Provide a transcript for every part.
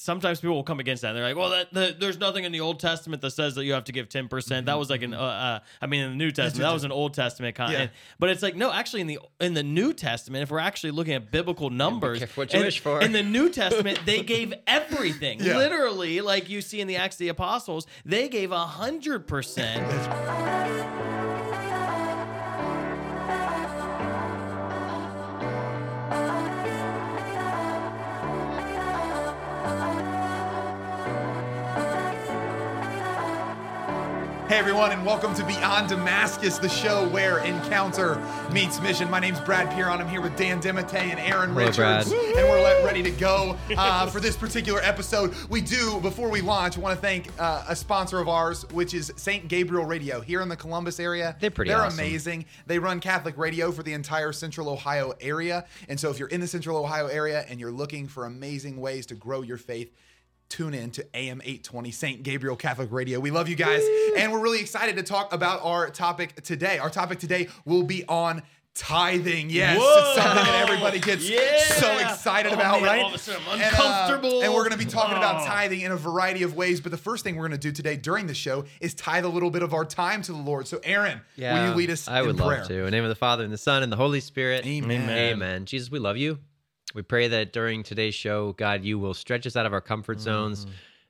sometimes people will come against that. And they're like, well, that, the, there's nothing in the Old Testament that says that you have to give 10%. That was like an, uh, uh, I mean, in the New Testament, that was an Old Testament kind Yeah. But it's like, no, actually, in the in the New Testament, if we're actually looking at biblical numbers, what you in- wish for. in the New Testament, they gave everything. Yeah. Literally, like you see in the Acts of the Apostles, they gave 100%. Everyone, and welcome to Beyond Damascus, the show where encounter meets mission. My name's Brad Pieron. I'm here with Dan Dimite and Aaron Hello, Richards, Brad. and we're let, ready to go uh, for this particular episode. We do before we launch. Want to thank uh, a sponsor of ours, which is Saint Gabriel Radio here in the Columbus area. They're pretty They're awesome. amazing. They run Catholic radio for the entire Central Ohio area, and so if you're in the Central Ohio area and you're looking for amazing ways to grow your faith tune in to AM 820 St. Gabriel Catholic Radio. We love you guys, and we're really excited to talk about our topic today. Our topic today will be on tithing. Yes, Whoa. it's something that everybody gets Yeah. so excited Oh, about, man, right? all of a sudden I'm And, uh, uncomfortable. And, we're going to be talking about Oh. tithing in a variety of ways. But the first thing we're going to do today during the show is tithe a little bit of our time to the Lord. So, Aaron, will you lead us I would in prayer? love to. In the name of the Father and the Son and the Holy Spirit. Amen. Amen. Amen. Jesus, we love you. We pray that during today's show, God, you will stretch us out of our comfort zones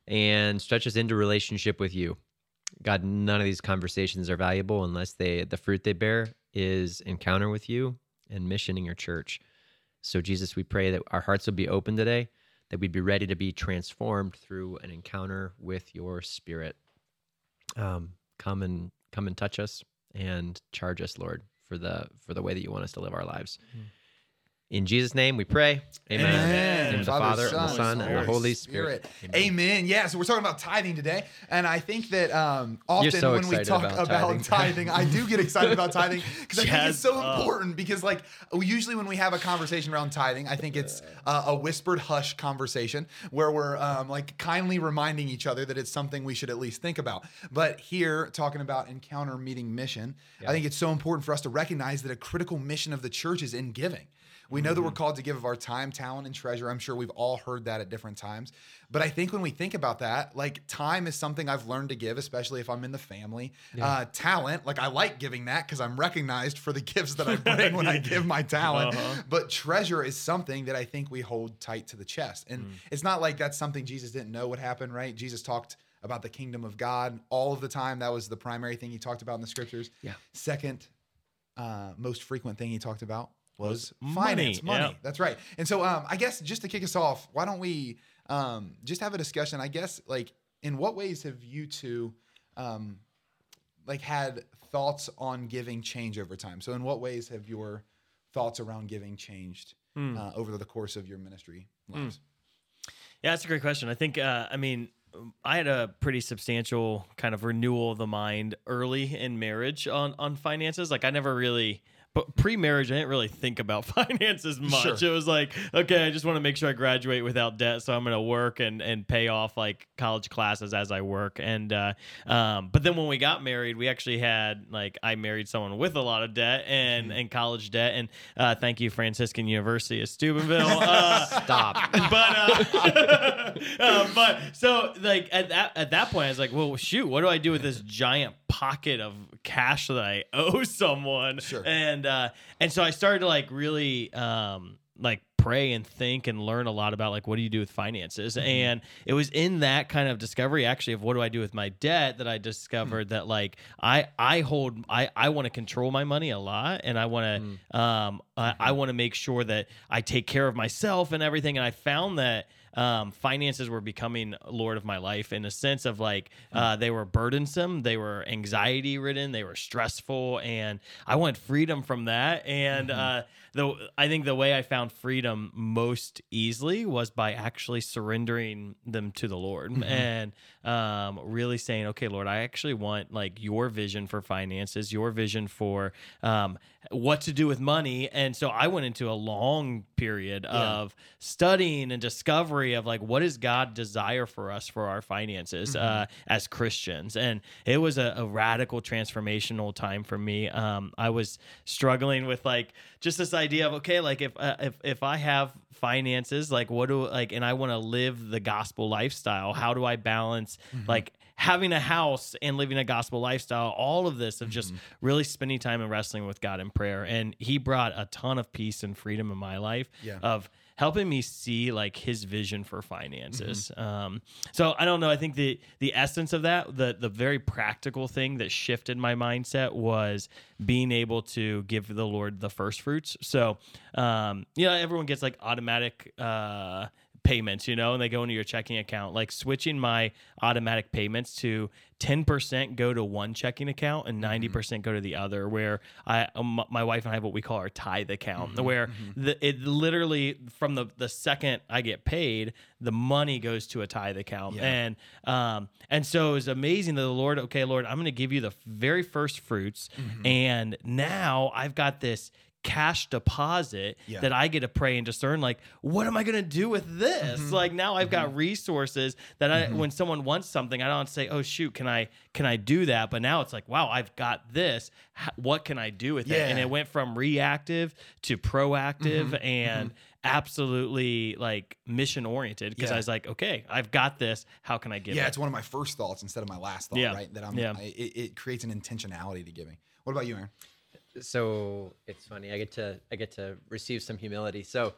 and stretch us into relationship with you. God, none of these conversations are valuable unless they the fruit they bear is encounter with you and mission in your church. So Jesus, we pray that our hearts will be open today, that we'd be ready to be transformed through an encounter with your spirit. Um, come and come and touch us and charge us, Lord, for the for the way that you want us to live our lives. In Jesus' name we pray. Amen. In the name of the Father, and the Son, and the Holy Spirit. Amen. Yeah, so we're talking about tithing today, and I think that um, often so when we talk about about, tithing. tithing, I do get excited about tithing because I think it's so Oh. important. Because like usually when we have a conversation around tithing, I think it's uh, a whispered hush conversation where we're um, like kindly reminding each other that it's something we should at least think about. But here, talking about encounter meeting mission, I think it's so important for us to recognize that a critical mission of the church is in giving. We know that we're called to give of our time, talent, and treasure. I'm sure we've all heard that at different times. But I think when we think about that, like time is something I've learned to give, especially if I'm in the family. Uh, talent, like I like giving that because I'm recognized for the gifts that I bring when I give my talent. But treasure is something that I think we hold tight to the chest. And it's not like that's something Jesus didn't know would happen, right? Jesus talked about the kingdom of God all of the time. That was the primary thing he talked about in the scriptures. Yeah. Second, uh, most frequent thing he talked about was finance, money. yeah. That's right. And so, um, I guess just to kick us off, why don't we um, just have a discussion? I guess, like, in what ways have you two, um, like, had thoughts on giving change over time? So, in what ways have your thoughts around giving changed Hmm. uh, over the course of your ministry lives? Yeah, that's a great question. I think, uh, I mean, I had a pretty substantial kind of renewal of the mind early in marriage on on finances. Like, I never really. But pre-marriage, I didn't really think about finances much. Sure. It was like, okay, I just want to make sure I graduate without debt, so I'm going to work and and pay off like college classes as I work. And uh, um, but then when we got married, we actually had like I married someone with a lot of debt and and college debt. And uh, thank you, Franciscan University of Steubenville. Uh, Stop. but uh, uh, but so like at that at that point, I was like, well, shoot, what do I do with this giant pocket of cash that I owe someone? Sure. And uh, and so I started to like really um like pray and think and learn a lot about like what do you do with finances? And it was in that kind of discovery actually of what do i do with my debt that i discovered that like i i hold i i want to control my money a lot and i want to um i, I want to make sure that i take care of myself and everything. And i found that um, finances were becoming lord of my life in a sense of like uh, they were burdensome, they were anxiety ridden, they were stressful, and I want freedom from that. And uh, the I think the way I found freedom most easily was by actually surrendering them to the Lord and um, really saying, "Okay, Lord, I actually want like your vision for finances, your vision for um, what to do with money." And so I went into a long period of studying and discovery of like what does God desire for us for our finances uh, as Christians, and it was a, a radical transformational time for me. Um, I was struggling with like just this idea of okay, like if uh, if if I have finances, like what do like, and I want to live the gospel lifestyle, how do I balance like having a house and living a gospel lifestyle? All of this of just really spending time and wrestling with God in prayer, and He brought a ton of peace and freedom in my life Yeah. of helping me see like his vision for finances. Um, so I don't know. I think the the essence of that, the the very practical thing that shifted my mindset was being able to give the Lord the first fruits. So um, you know, everyone gets like automatic uh payments, you know, and they go into your checking account. Like switching my automatic payments to 10% go to one checking account and 90% go to the other where I um, my wife and I have what we call our tithe account where the, it literally from the the second I get paid the money goes to a tithe account Yeah. and um and so it was amazing that the Lord okay Lord I'm going to give you the very first fruits and now I've got this cash deposit Yeah. that I get to pray and discern like what am I going to do with this mm-hmm. like now I've got mm-hmm. resources that I mm-hmm. when someone wants something I don't say oh shoot can I can I do that but now it's like wow I've got this what can I do with it and it went from reactive to proactive and absolutely like mission oriented because Yeah. I was like okay I've got this how can I give yeah, it it's one of my first thoughts instead of my last thought, Yeah. right? That I'm, Yeah. I, it, it creates an intentionality to giving. What about you, Aaron? So it's funny i get to i get to receive some humility so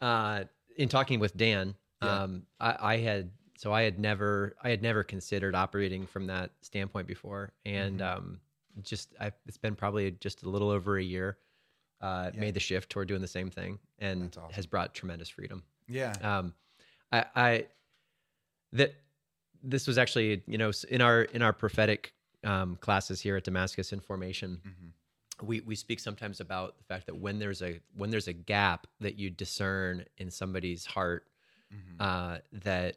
uh in talking with dan Yeah. um I, I had so i had never i had never considered operating from that standpoint before and Mm-hmm. um just I, it's been probably just a little over a year uh Yeah. made the shift toward doing the same thing and awesome. has brought tremendous freedom Yeah. um i i that this was actually you know in our in our prophetic um, classes here at damascus in formation Mhm. We we speak sometimes about the fact that when there's a when there's a gap that you discern in somebody's heart Mhm. uh, that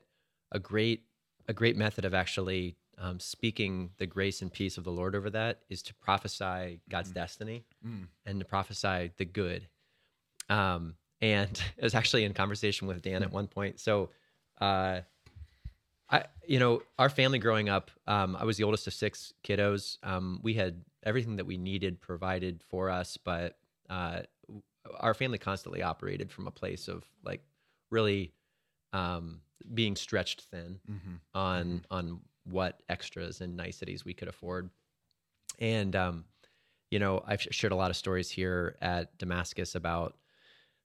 a great a great method of actually um, speaking the grace and peace of the Lord over that is to prophesy God's destiny Mm. and to prophesy the good. Um, and it was actually in conversation with Dan at one point. So, uh, I, you know, our family growing up, um, I was the oldest of six kiddos. Um, we had everything that we needed provided for us, but uh, our family constantly operated from a place of like really um, being stretched thin Mhm. on on what extras and niceties we could afford. And um, you know, I've shared a lot of stories here at Damascus about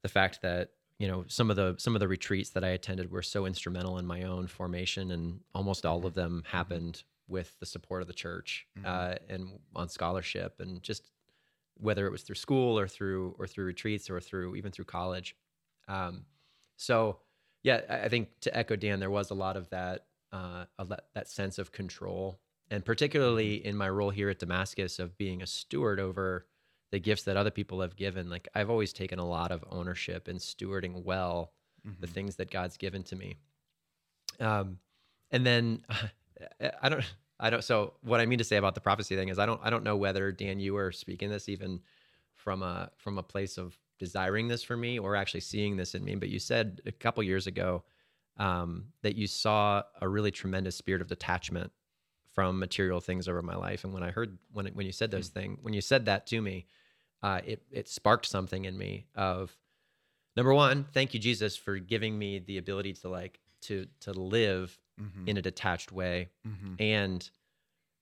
the fact that you know some of the some of the retreats that I attended were so instrumental in my own formation, and almost all of them happened with the support of the church Mhm. uh, and on scholarship, and just whether it was through school or through or through retreats or through even through college. Um, so yeah, I I think to echo Dan, there was a lot of that uh, that sense of control, and particularly in my role here at Damascus of being a steward over the gifts that other people have given. Like I've always taken a lot of ownership and stewarding well the Mhm. things that God's given to me. Um, and then I don't, I don't. So what I mean to say about the prophecy thing is, I don't, I don't know whether Dan, you were speaking this even from a from a place of desiring this for me or actually seeing this in me. But you said a couple years ago um, that you saw a really tremendous spirit of detachment from material things over my life. And when I heard when when you said those things, when you said that to me, uh, it it sparked something in me of number one, thank you Jesus for giving me the ability to like to to live Mhm. in a detached way, Mhm. and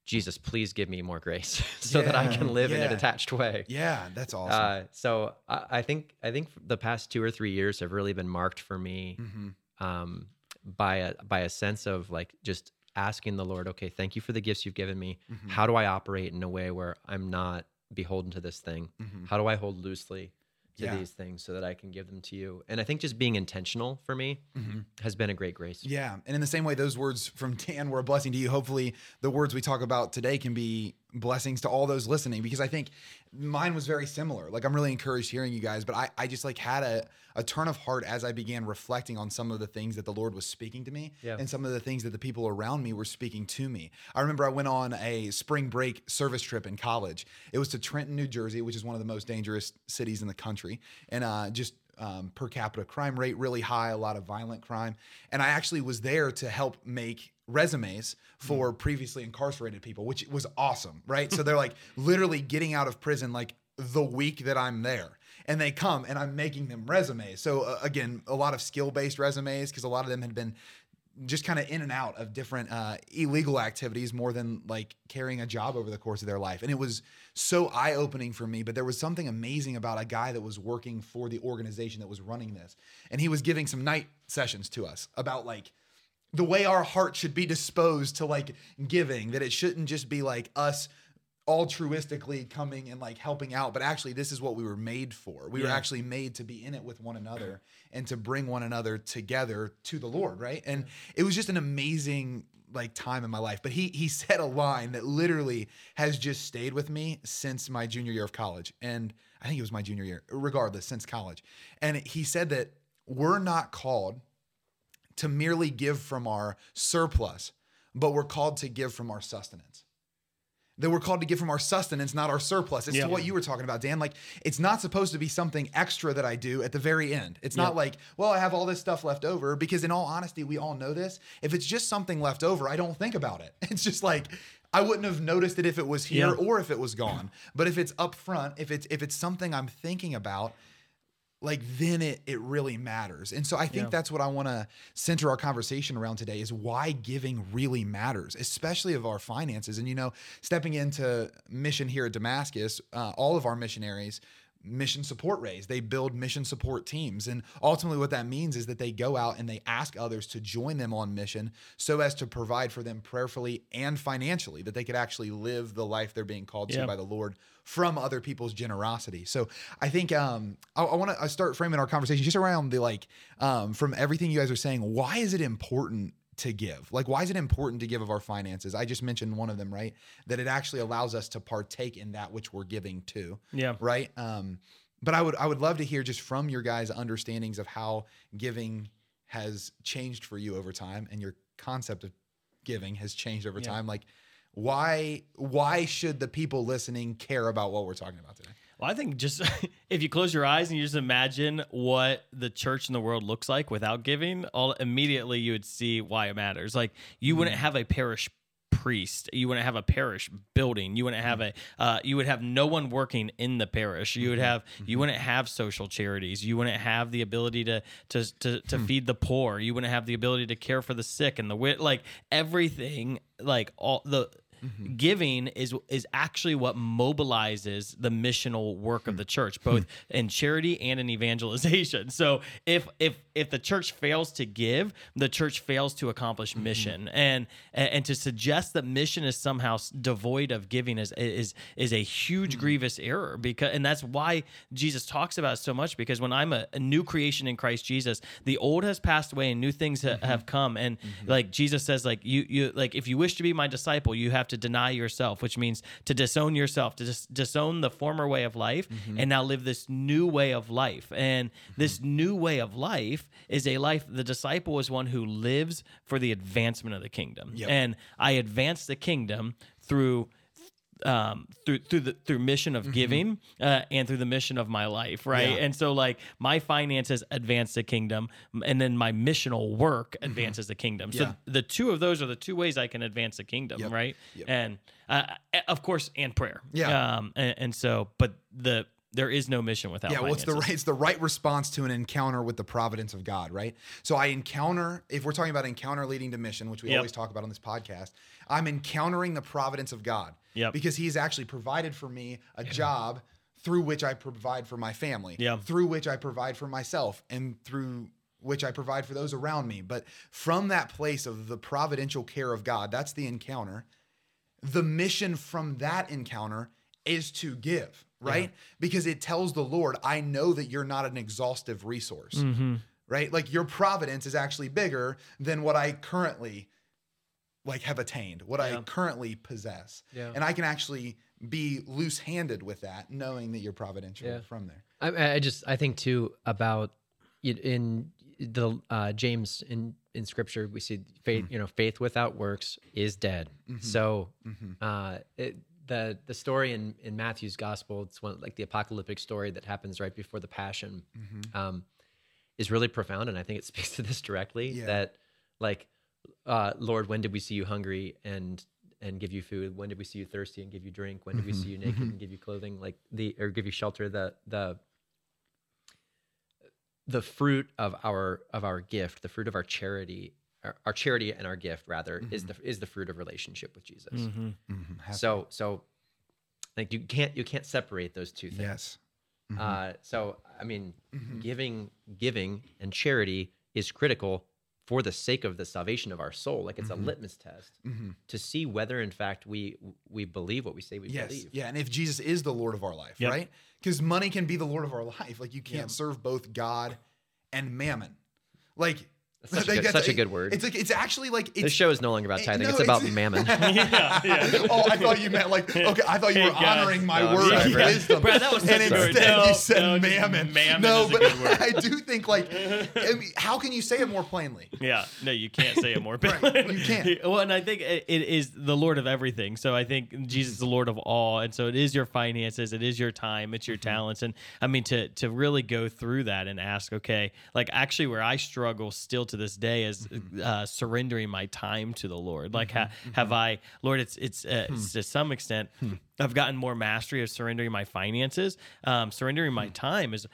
Jesus, please give me more grace so that I can live in a detached way. Yeah, that's awesome. Uh, so I, I think I think the past two or three years have really been marked for me Mhm. um, by a by a sense of like just asking the Lord, okay, thank you for the gifts you've given me. Mhm. How do I operate in a way where I'm not beholden to this thing? Mhm. How do I hold loosely to Yeah. these things so that I can give them to you? And I think just being intentional for me Mhm. has been a great grace. Yeah, and in the same way, those words from Dan were a blessing to you. Hopefully, the words we talk about today can be blessings to all those listening because I think mine was very similar. Like, I'm really encouraged hearing you guys, but I, I just like had a, a turn of heart as I began reflecting on some of the things that the Lord was speaking to me Yeah. and some of the things that the people around me were speaking to me. I remember I went on a spring break service trip in college. It was to Trenton, New Jersey, which is one of the most dangerous cities in the country, and uh, just um, per capita crime rate really high, a lot of violent crime. And I actually was there to help make resumes for previously incarcerated people, which was awesome, right? so they're like literally getting out of prison like the week that I'm there. and they come and I'm making them resumes. So uh, again, a lot of skill based resumes because a lot of them had been just kind of in and out of different uh, illegal activities more than like carrying a job over the course of their life. And it was so eye opening for me. But there was something amazing about a guy that was working for the organization that was running this. And he was giving some night sessions to us about like, the way our heart should be disposed to like giving that it shouldn't just be like us altruistically coming and like helping out but actually this is what we were made for. We were actually made to be in it with one another and to bring one another together to the lord right? And it was just an amazing like time in my life. But he he said a line that literally has just stayed with me since my junior year of college. And i think it was my junior year regardless since college. And he said that we're not called to merely give from our surplus, but we're called to give from our sustenance. That we're called to give from our sustenance, not our surplus. It's Yeah. to what you were talking about, Dan. Like, it's not supposed to be something extra that I do at the very end. It's not like, well, I have all this stuff left over, because in all honesty, we all know this. If it's just something left over, I don't think about it. It's just like, I wouldn't have noticed it if it was here Yeah. or if it was gone. But if it's up front, if it's if it's something I'm thinking about, like then it it really matters. And so I think Yeah. that's what I want to center our conversation around today is why giving really matters, especially of our finances. And you know, stepping into mission here at Damascus, uh, all of our missionaries mission support raise. They build mission support teams. And ultimately what that means is that they go out and they ask others to join them on mission so as to provide for them prayerfully and financially that they could actually live the life they're being called to by the Lord from other people's generosity. So I think um, I, I want to start framing our conversation just around the like um, from everything you guys are saying. Why is it important to give? Like, why is it important to give of our finances? I just mentioned one of them, right? That it actually allows us to partake in that which we're giving to, Yeah. right? Um, but I would I would love to hear just from your guys' understandings of how giving has changed for you over time and your concept of giving has changed over Yeah. time. Like, why why should the people listening care about what we're talking about today? Well, I think just if you close your eyes and you just imagine what the church in the world looks like without giving, all immediately you would see why it matters. Like you wouldn't mm. have a parish priest, you wouldn't have a parish building, you wouldn't have a, uh, you would have no one working in the parish. You would mm-hmm. have, you mm-hmm. wouldn't have social charities. You wouldn't have the ability to to to, to hmm. feed the poor. You wouldn't have the ability to care for the sick and the wit. Like everything, like all the Mm-hmm. giving is is actually what mobilizes the missional work of the hmm. church both hmm. in charity and in evangelization. So if if if the church fails to give the church fails to accomplish mm-hmm. mission. And and to suggest that mission is somehow devoid of giving is is is a huge hmm. grievous error because and that's why Jesus talks about it so much because when I'm a, a new creation in Christ Jesus the old has passed away and new things ha- mm-hmm. have come. And like Jesus says like you you like if you wish to be my disciple you have to deny yourself which means to disown yourself to dis- disown the former way of life mm-hmm. and now live this new way of life. And mm-hmm. this new way of life is a life the disciple is one who lives for the advancement of the kingdom. Yep. and I advance the kingdom through um through through the through mission of giving uh, and through the mission of my life right Mm-hmm. Yeah. and so like my finances advance the kingdom and then my missional work advances the kingdom so Mm-hmm. Yeah. the two of those are the two ways i can advance the kingdom Yep. right Yep. and uh, of course and prayer Yeah. um and, and so but the there is no mission without yeah, well, it's the right, it's the right response to an encounter with the providence of God, right? So I encounter, if we're talking about encounter leading to mission, which we Yep. always talk about on this podcast, I'm encountering the providence of God, Yep. because He's actually provided for me a job through which I provide for my family, Yeah. through which I provide for myself, and through which I provide for those around me. But from that place of the providential care of God, that's the encounter the mission from that encounter is to give, right? Because it tells the Lord, I know that you're not an exhaustive resource, Mm-hmm. right? Like your providence is actually bigger than what I currently like have attained, what I currently possess. Yeah. And I can actually be loose-handed with that, knowing that you're providential Yeah. from there. I, I just I think too about it in the uh, James in in Scripture we see faith you know faith without works is dead. So uh, it, the the story in in Matthew's Gospel it's one like the apocalyptic story that happens right before the Passion um, is really profound and I think it speaks to this directly Yeah. that like uh, Lord when did we see you hungry and and give you food? When did we see you thirsty and give you drink? When did we see you naked and give you clothing? Like the or give you shelter the the the fruit of our of our gift, the fruit of our charity, our, our charity and our gift rather is the is the fruit of relationship with Jesus. Mhm, have- So so like you can't you can't separate those two things. yes. Mm-hmm. Uh, so I mean, giving giving and charity is critical for the sake of the salvation of our soul. Like it's Mm-hmm. a litmus test to see whether in fact we we believe what we say we Yes. believe. Yeah. And if Jesus is the Lord of our life, Yep. right? Because money can be the Lord of our life. Like you can't serve both God and mammon. Like That's such a like, good- such a good word. It's like it's actually like it's This show is no longer about Eh, tithing; no, it's about mammon. yeah, yeah. oh, I thought you meant like okay. I thought you Hey, were guys. honoring my No, word sorry, of Brad. wisdom. Brad, that was and a good word. instead No, you said no, mammon. mammon no, is a but good word. I do think like, I mean, how can you say it more plainly? Yeah, no, you can't say it more. Right, you can't. Well, and I think it, it is the Lord of everything. So I think Jesus is the Lord of all, and so it is your finances, it is your time, it's your Mm-hmm. talents, and I mean to to really go through that and ask, okay, like actually where I struggle still to this day is Mm-hmm. uh, surrendering my time to the Lord. Like, ha, have I, Lord? It's it's uh, Hmm. to some extent, I've gotten more mastery of surrendering my finances. Um, surrendering my time is.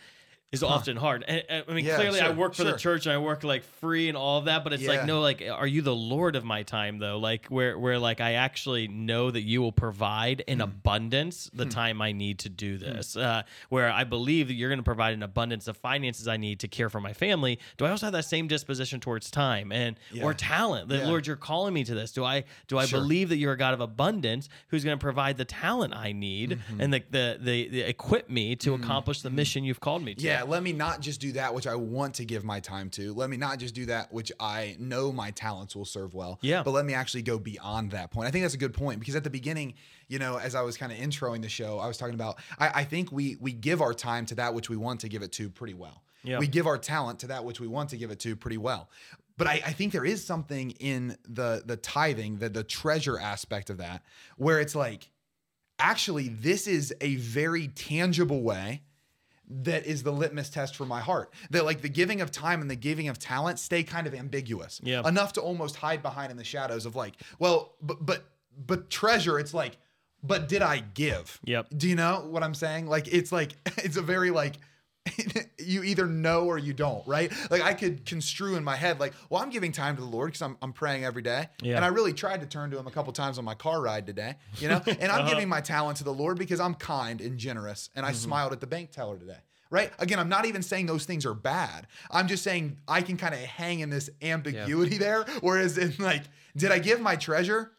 Is often hard. And, and, I mean, Hmm. Yeah, clearly, I work for the church and I work like free and all of that. But it's like, no, like, are you the Lord of my time though? Like, where where like I actually know that you will provide in abundance the time I need to do this. Uh, where I believe that you're going to provide an abundance of finances I need to care for my family. Do I also have that same disposition towards time and or talent? That Yeah. Lord, you're calling me to this. Do I do I Sure. believe that you're a God of abundance who's going to provide the talent I need Mm-hmm. and the, the the the equip me to accomplish the mission you've called me to? Yeah, let me not just do that which I want to give my time to. Let me not just do that which I know my talents will serve well. Yeah. But let me actually go beyond that point. I think that's a good point because at the beginning, you know, as I was kind of introing the show, I was talking about I, I think we we give our time to that which we want to give it to pretty well. Yeah. We give our talent to that which we want to give it to pretty well. But I, I think there is something in the the tithing, the the treasure aspect of that, where it's like, actually, this is a very tangible way that is the litmus test for my heart. That like the giving of time and the giving of talent stay kind of ambiguous. Yeah. Enough to almost hide behind in the shadows of like, well, but but but treasure, it's like, but did I give? Yep. Do you know what I'm saying? Like it's like it's a very like you either know or you don't, right? Like I could construe in my head, like, well, I'm giving time to the Lord because I'm, I'm praying every day. Yeah. And I really tried to turn to him a couple times on my car ride today, you know? And I'm giving my talent to the Lord because I'm kind and generous and I smiled at the bank teller today. Right? Again, I'm not even saying those things are bad. I'm just saying I can kind of hang in this ambiguity there. Whereas in like, did I give my treasure?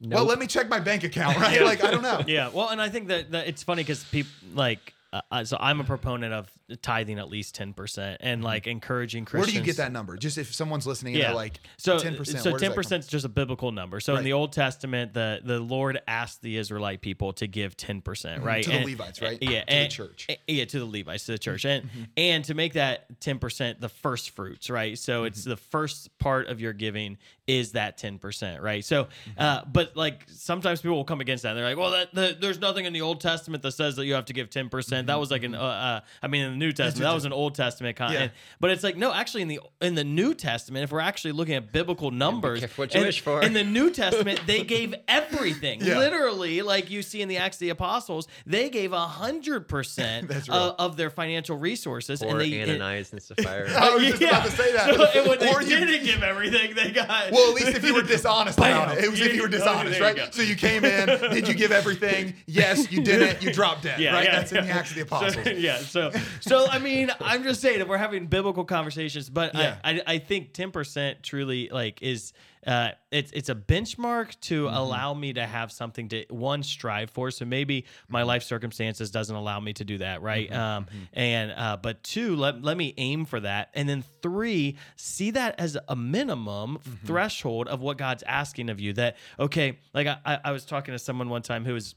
Well, let me check my bank account, right? Like, I don't know. yeah well and i think that, that it's funny because people like uh, uh, so i'm a proponent of tithing at least 10% and mm-hmm. like encouraging Mm-hmm. Where do you get that number? Just if someone's listening and yeah they're like, so 10%. so where does that 10% is just a biblical number so in the old testament the the lord asked the israelite people to give 10% mm-hmm. right To the Levites, right? yeah To the church. yeah to the levites to the church and mm-hmm. and to make that 10% the first fruits right so it's the first part of your giving is that 10% right so uh but like sometimes people will come against that they're like well that the, there's nothing in the old testament that says that you have to give 10% that was like an uh, uh i mean in the new testament that was an old testament con- Yeah. but it's like no actually in the in the new testament if we're actually looking at biblical numbers careful what you in- wish for. in the new testament they gave everything Yeah. literally like you see in the acts of the apostles they gave a hundred percent of, of their financial resources Or and they Ananias and Sapphira. I was just about to say that. so, and when they Or you- didn't give everything they got Well, at least if you were dishonest about it. It was if you were dishonest, right? So you came in, did you give everything? Yes, you didn't. You dropped dead, Yeah, right? yeah, That's in the yeah. Acts of the Apostles. So, yeah. So, so I mean, I'm just saying that we're having biblical conversations, but Yeah. I, I, I think 10% truly like is uh, it's it's a benchmark to Mm-hmm. allow me to have something to one strive for. So maybe my Mm-hmm. life circumstances doesn't allow me to do that, right? Um, and uh, but two, let let me aim for that, and then three, see that as a minimum Mm-hmm. threshold of what God's asking of you. That okay, like I I was talking to someone one time who was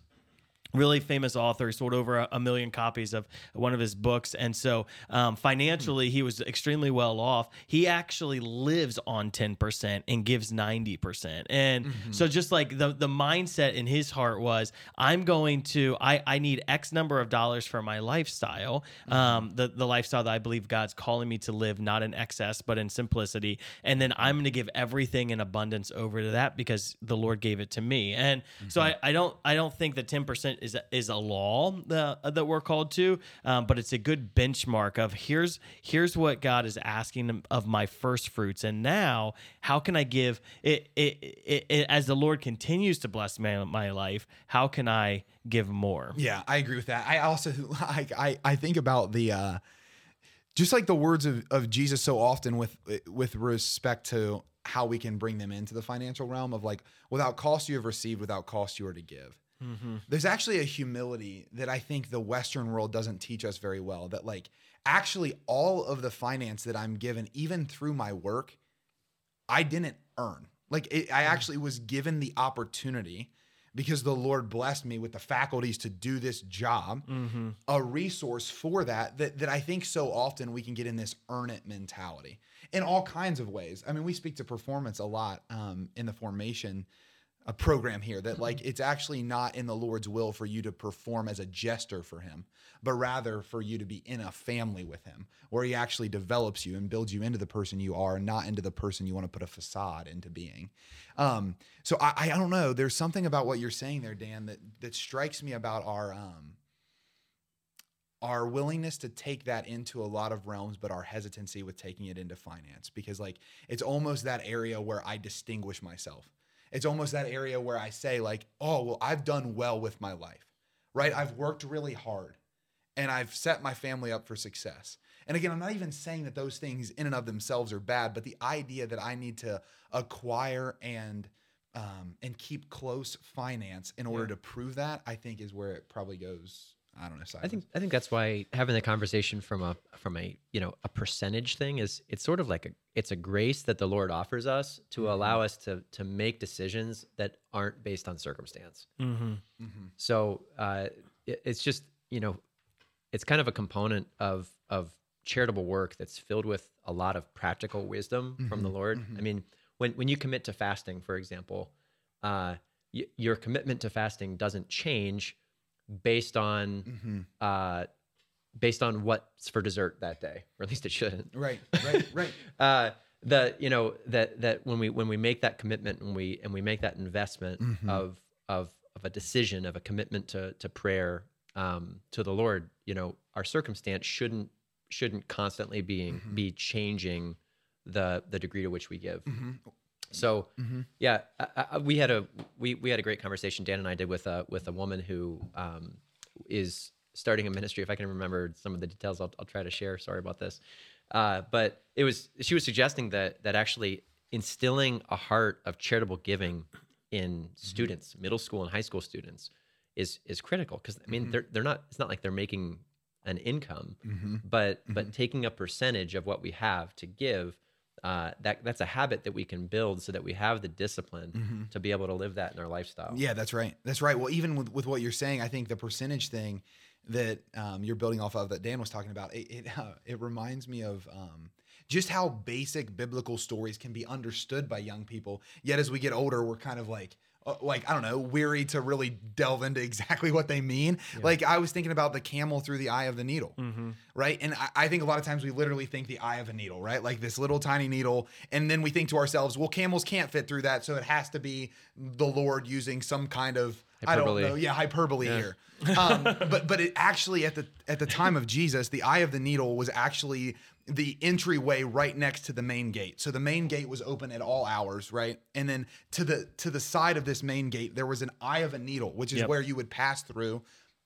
really famous author. He sold over a, a million copies of one of his books. And so um, financially he was extremely well off. He actually lives on 10% and gives 90% and so just like the the mindset in his heart was i'm going to i i need x number of dollars for my lifestyle um, the the lifestyle that i believe god's calling me to live not in excess but in simplicity. And then i'm going to give everything in abundance over to that because the lord gave it to me. And so I, I don't i don't think that 10% is is a law that, that we're called to, um, but it's a good benchmark of here's here's what God is asking of my first fruits, and now how can I give it, it, it, it as the Lord continues to bless my, my life? How can I give more? Yeah, I agree with that. I also I I, I think about the uh just like the words of, of Jesus so often with with respect to how we can bring them into the financial realm of like without cost you have received, without cost you are to give. Mm-hmm. There's actually a humility that I think the Western world doesn't teach us very well. That like actually all of the finance that I'm given, even through my work, I didn't earn. Like it, I actually was given the opportunity because the Lord blessed me with the faculties to do this job, Mm-hmm. a resource for that, that that I think so often we can get in this earn it mentality in all kinds of ways. I mean, we speak to performance a lot um, in the formation a program here that like it's actually not in the Lord's will for you to perform as a jester for him, but rather for you to be in a family with him where he actually develops you and builds you into the person you are, not into the person you want to put a facade into being. Um, so I, I don't know. There's something about what you're saying there, Dan, that that strikes me about our um our willingness to take that into a lot of realms, but our hesitancy with taking it into finance because like it's almost that area where I distinguish myself it's almost that area where I say, like, oh, well, I've done well with my life, right? I've worked really hard and I've set my family up for success. And again, I'm not even saying that those things in and of themselves are bad, but the idea that I need to acquire and um, and keep close finance in order to prove that, I think is where it probably goes. I don't know. I think I think that's why having the conversation from a from a you know a percentage thing is it's sort of like a it's a grace that the Lord offers us to allow us to to make decisions that aren't based on circumstance. Mm-hmm. So uh, it, it's just you know it's kind of a component of of charitable work that's filled with a lot of practical wisdom from the Lord. I mean, when when you commit to fasting, for example, uh, y- your commitment to fasting doesn't change based on Mm-hmm. uh, based on what's for dessert that day, or at least it shouldn't. Right, right, right. Uh, the you know that that when we when we make that commitment and we and we make that investment Mhm. of of of a decision of a commitment to to prayer um, to the Lord, you know, our circumstance shouldn't shouldn't constantly being Mhm. be changing the the degree to which we give. Mhm. So Mhm. yeah, I, I, we had a we we had a great conversation. Dan and I did with a with a woman who um, is starting a ministry. If I can remember some of the details, I'll, I'll try to share. Sorry about this, uh, but it was she was suggesting that that actually instilling a heart of charitable giving in students, middle school and high school students, is is critical because I mean they're they're not. It's not like they're making an income, Mhm. but but taking a percentage of what we have to give uh, that that's a habit that we can build so that we have the discipline Mhm. to be able to live that in our lifestyle. Yeah, that's right. That's right. Well, even with, with what you're saying, I think the percentage thing that um, you're building off of that Dan was talking about, it it, uh, it reminds me of um, just how basic biblical stories can be understood by young people. Yet as we get older, we're kind of like, uh, like I don't know, weary to really delve into exactly what they mean. Like I was thinking about the camel through the eye of the needle Mm-hmm. right? And I, I think a lot of times we literally think the eye of a needle, right? Like this little tiny needle. And then we think to ourselves, well, camels can't fit through that. So it has to be the Lord using some kind of, Hyperbole. I don't know. Yeah, hyperbole here. Um, but but it actually at the at the time of Jesus, the eye of the needle was actually the entryway right next to the main gate. So the main gate was open at all hours, right? And then to the to the side of this main gate, there was an eye of a needle, which is Yep. where you would pass through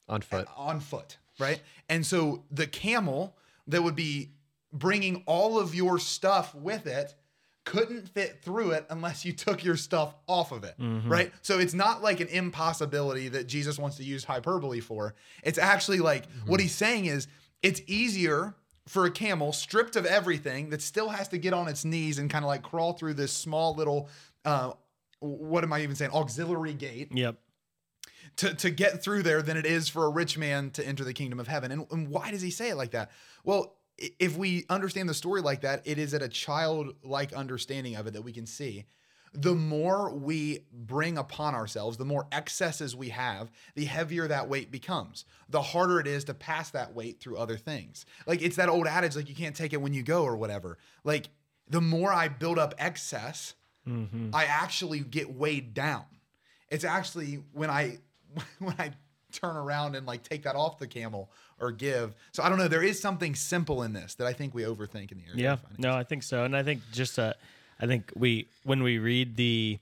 on uh, foot. on foot, right? And so the camel that would be bringing all of your stuff with it couldn't fit through it unless you took your stuff off of it, mm-hmm. right? So it's not like an impossibility that Jesus wants to use hyperbole for. It's actually like what mm-hmm. he's saying is it's easier for a camel stripped of everything that still has to get on its knees and kind of like crawl through this small little uh what am I even saying? Auxiliary gate Yep. to, to get through there than it is for a rich man to enter the kingdom of heaven. And, and why does he say it like that? Well, if we understand the story like that, it is at a childlike understanding of it that we can see. The more we bring upon ourselves, the more excesses we have, the heavier that weight becomes. The harder it is to pass that weight through other things. Like it's that old adage, like you can't take it when you go or whatever. Like the more I build up excess, Mm-hmm. I actually get weighed down. It's actually when I when I turn around and like take that off the camel or give. So I don't know. There is something simple in this that I think we overthink in the area. Yeah, no, I think so, and I think just uh, I think we when we read the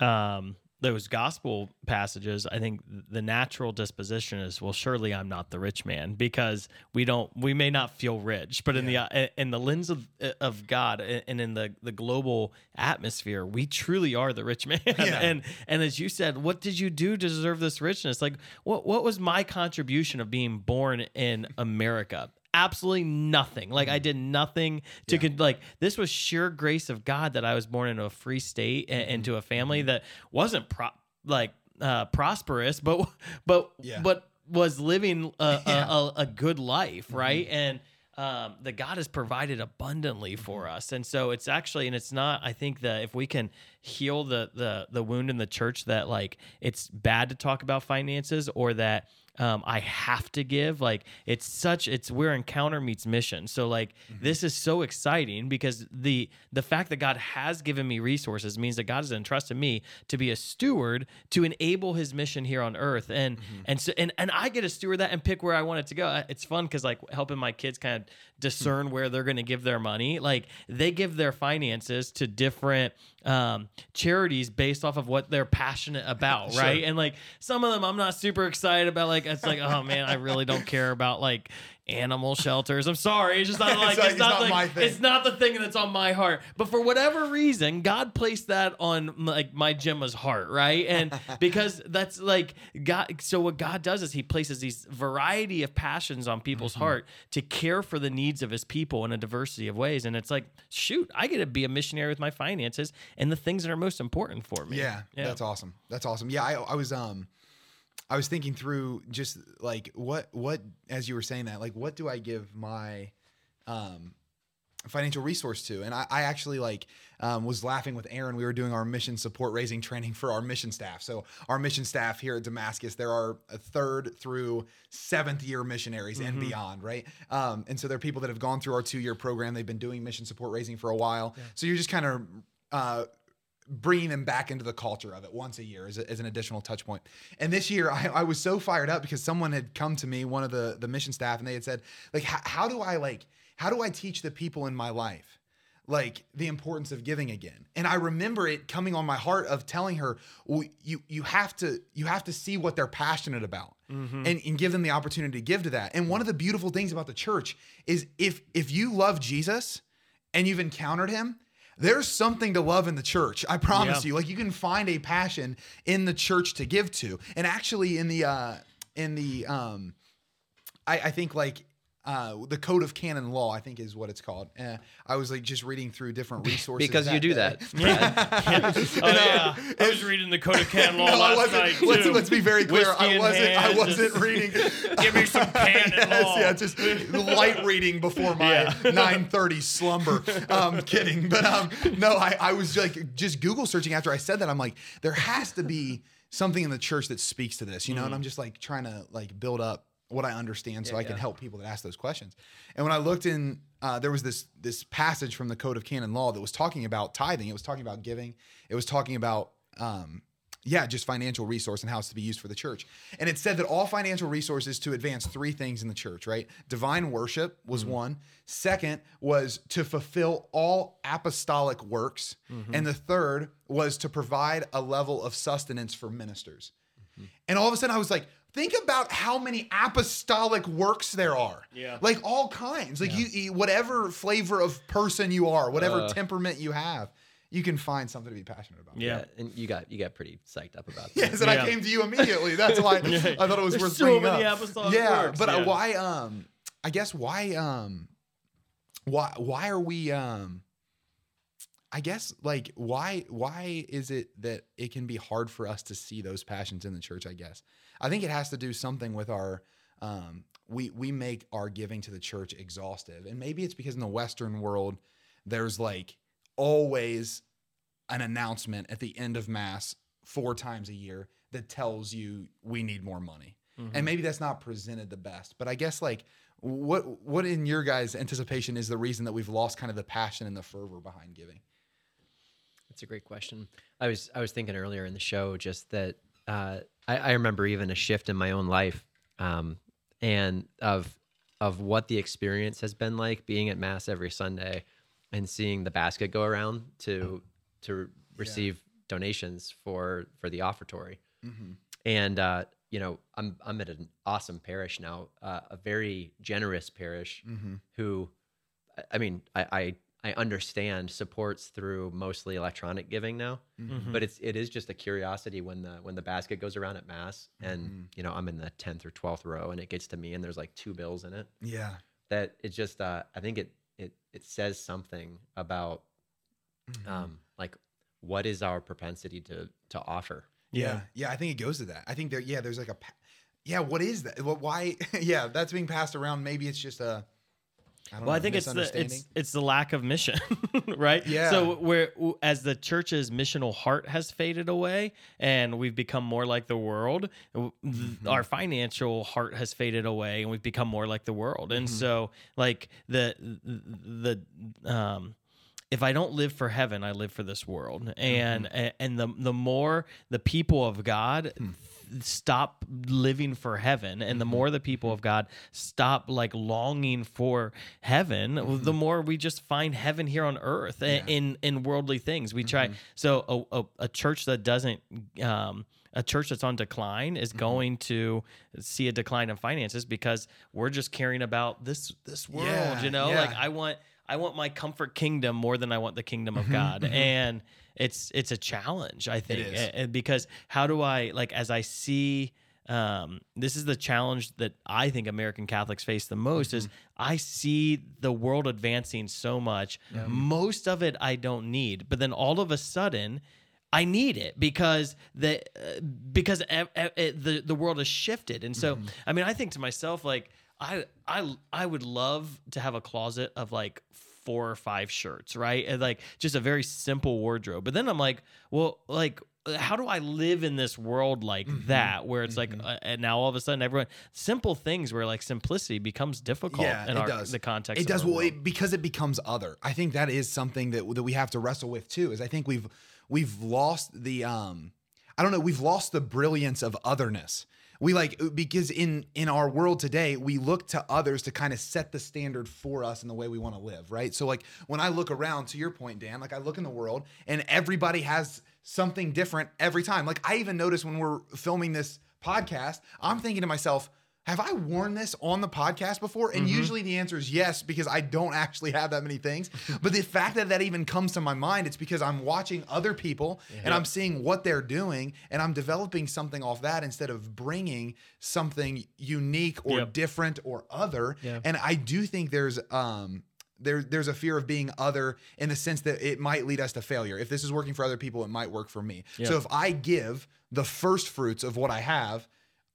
um those gospel passages, I think the natural disposition is, well, surely I'm not the rich man because we don't, we may not feel rich, but in the uh, in the lens of of God and in the the global atmosphere, we truly are the rich man. Yeah. And and as you said, what did you do to deserve this richness? Like, what what was my contribution of being born in America? Absolutely nothing. Like I mm-hmm. did nothing to con- like this was sheer grace of God that I was born into a free state and mm-hmm. into a family mm-hmm. that wasn't pro- like uh, prosperous, but but Yeah. but was living a, Yeah. a, a, a good life, right? And um, the God has provided abundantly for us, and so it's actually, and it's not. I think that if we can heal the the the wound in the church that like it's bad to talk about finances or that um, I have to give. Like it's such it's where encounter meets mission. So like mm-hmm. this is so exciting because the the fact that God has given me resources means that God has entrusted me to be a steward to enable His mission here on earth. And mm-hmm. and so and and I get to steward that and pick where I want it to go. It's fun because like helping my kids kind of hmm. discern where they're going to give their money. Like they give their finances to different um, charities based off of what they're passionate about, Sure. right? And like some of them, I'm not super excited about. Like it's like, oh man, I really don't care about like animal shelters. I'm sorry, it's just not like It's it's, like- it's not, not like, my thing. it's not the thing that's on my heart. But for whatever reason, God placed that on like my Gemma's heart, right? And because that's like God. So what God does is He places these variety of passions on people's Mm-hmm. heart to care for the needs of His people in a diversity of ways. And it's like, shoot, I get to be a missionary with my finances and the things that are most important for me. Yeah, that's awesome. That's awesome. Yeah, I, I was um I was thinking through just like what what as you were saying that like what do I give my um financial resource to? And I, I actually like um, was laughing with aaron. We were doing our mission support raising training for our mission staff. So our mission staff here at damascus there are a third through seventh year missionaries and beyond right? Um, and so there are people that have gone through our two year program. They've been doing mission support raising for a while. So you're just kind of uh, bringing them back into the culture of it once a year as, a, as an additional touch point. And this year, I, I was so fired up because someone had come to me, one of the the mission staff, and they had said, like, how, how do I like, how do I teach the people in my life? like the importance of giving again and i remember it coming on my heart of telling her well, you you have to you have to see what they're passionate about mm-hmm. and, and give them the opportunity to give to that and one of the beautiful things about the church is if if you love jesus and you've encountered him there's something to love in the church i promise Yeah. you like you can find a passion in the church to give to and actually in the uh in the um I, I think like uh, the code of canon law, I think is what it's called. Uh, I was like just reading through different resources because you do day. that. Yeah. oh yeah. I was reading the Code of Canon Law No, I last wasn't. night let's, too. let's be very clear. Whiskey I wasn't. I wasn't reading. Give me some canon yes, law. Yeah, just light reading before my 9:30 slumber. Um, kidding, but um, no, I, I was like just Google searching after I said that. I'm like, there has to be something in the church that speaks to this, you know. And I'm just like trying to like build up what I understand so I can yeah. help people that ask those questions. And when I looked in, uh, there was this this passage from the Code of Canon Law that was talking about tithing. It was talking about giving. It was talking about um, yeah, just financial resource and how it's to be used for the church. And it said that all financial resources to advance three things in the church, right? Divine worship was one. Second was to fulfill all apostolic works. And the third was to provide a level of sustenance for ministers. And all of a sudden I was like, think about how many apostolic works there are. Yeah. Like all kinds. Like you, you whatever flavor of person you are, whatever Uh. temperament you have, you can find something to be passionate about. Yeah. and you got you got pretty psyched up about that. Yes, and Yeah. I came to you immediately. That's why I thought it was There's worth so bringing many up. apostolic yeah, works, but uh, yeah. why? Um, I guess why? Um, why? Why are we? Um, I guess like why? Why is it that it can be hard for us to see those passions in the church? I guess I think it has to do something with our. Um, we we make our giving to the church exhaustive, and maybe it's because in the Western world, there's like always an announcement at the end of mass four times a year that tells you we need more money. And maybe that's not presented the best, but I guess like what what in your guys' anticipation is the reason that we've lost kind of the passion and the fervor behind giving? That's a great question. I was I was thinking earlier in the show just that uh, I, I remember even a shift in my own life, um, and of of what the experience has been like being at mass every Sunday, and seeing the basket go around to to receive donations for for the offertory, Mhm. and uh, you know I'm I'm at an awesome parish now, uh, a very generous parish Mhm. who, I- I mean, I, I I understand supports through mostly electronic giving now, Mhm. but it's it is just a curiosity when the when the basket goes around at mass, and Mhm. you know I'm in the tenth or twelfth row, and it gets to me, and there's like two bills in it. Yeah. That it just uh, I think it it it says something about Mhm. um like what is our propensity to to offer. Yeah. yeah, I think it goes to that. I think there, yeah, there's like a, pa- yeah, what is that? Well, why? yeah, that's being passed around. Maybe it's just a, I Well, know, I think it's the it's it's the lack of mission, right? Yeah. So where as the church's missional heart has faded away, and we've become more like the world, Mm-hmm. our financial heart has faded away, and we've become more like the world. And Mm-hmm. so, like the the um. If I don't live for heaven, I live for this world, and Mm-hmm. and the the more the people of God Hmm. Stop living for heaven, and Mm-hmm. the more the people of God stop like longing for heaven, the more we just find heaven here on earth Mm-hmm. Yeah. in in worldly things. We try Mhm. so a, a, a church that doesn't um a church that's on decline Mm-hmm. is going to see a decline in finances because we're just caring about this this world, Yeah, you know? yeah. Like I want I want my comfort kingdom more than I want the kingdom of Mhm, God. mhm. And it's it's a challenge, I think. and because how do I like as I see um, this is the challenge that I think American Catholics face the most is I see the world advancing so much. Most of it I don't need, but then all of a sudden I need it because the uh, because e- e- the the world has shifted, and so I mean I think to myself like I I I would love to have a closet of like four or five shirts, right? And like just a very simple wardrobe. But then I'm like, well, like how do I live in this world like that where it's like uh, and now all of a sudden everyone simple things where like simplicity becomes difficult Yeah, in it our does. the context It does well it, because it becomes other. I think that is something that that we have to wrestle with too. Is I think we've we've lost the um I don't know we've lost the brilliance of otherness. We like uh, because in in our world today we look to others to kind of set the standard for us in the way we want to live, right? So like when I look around to your point Dan, like I look in the world and everybody has something different every time. Like I even notice when we're filming this podcast, I'm thinking to myself, have I worn this on the podcast before? And usually the answer is yes, because I don't actually have that many things. but the fact that that even comes to my mind, it's because I'm watching other people and I'm seeing what they're doing and I'm developing something off that instead of bringing something unique or Yep. different or other. Yeah. And I do think there's, um, there, there's a fear of being other in the sense that it might lead us to failure. If this is working for other people, it might work for me. Yeah. So if I give the first fruits of what I have,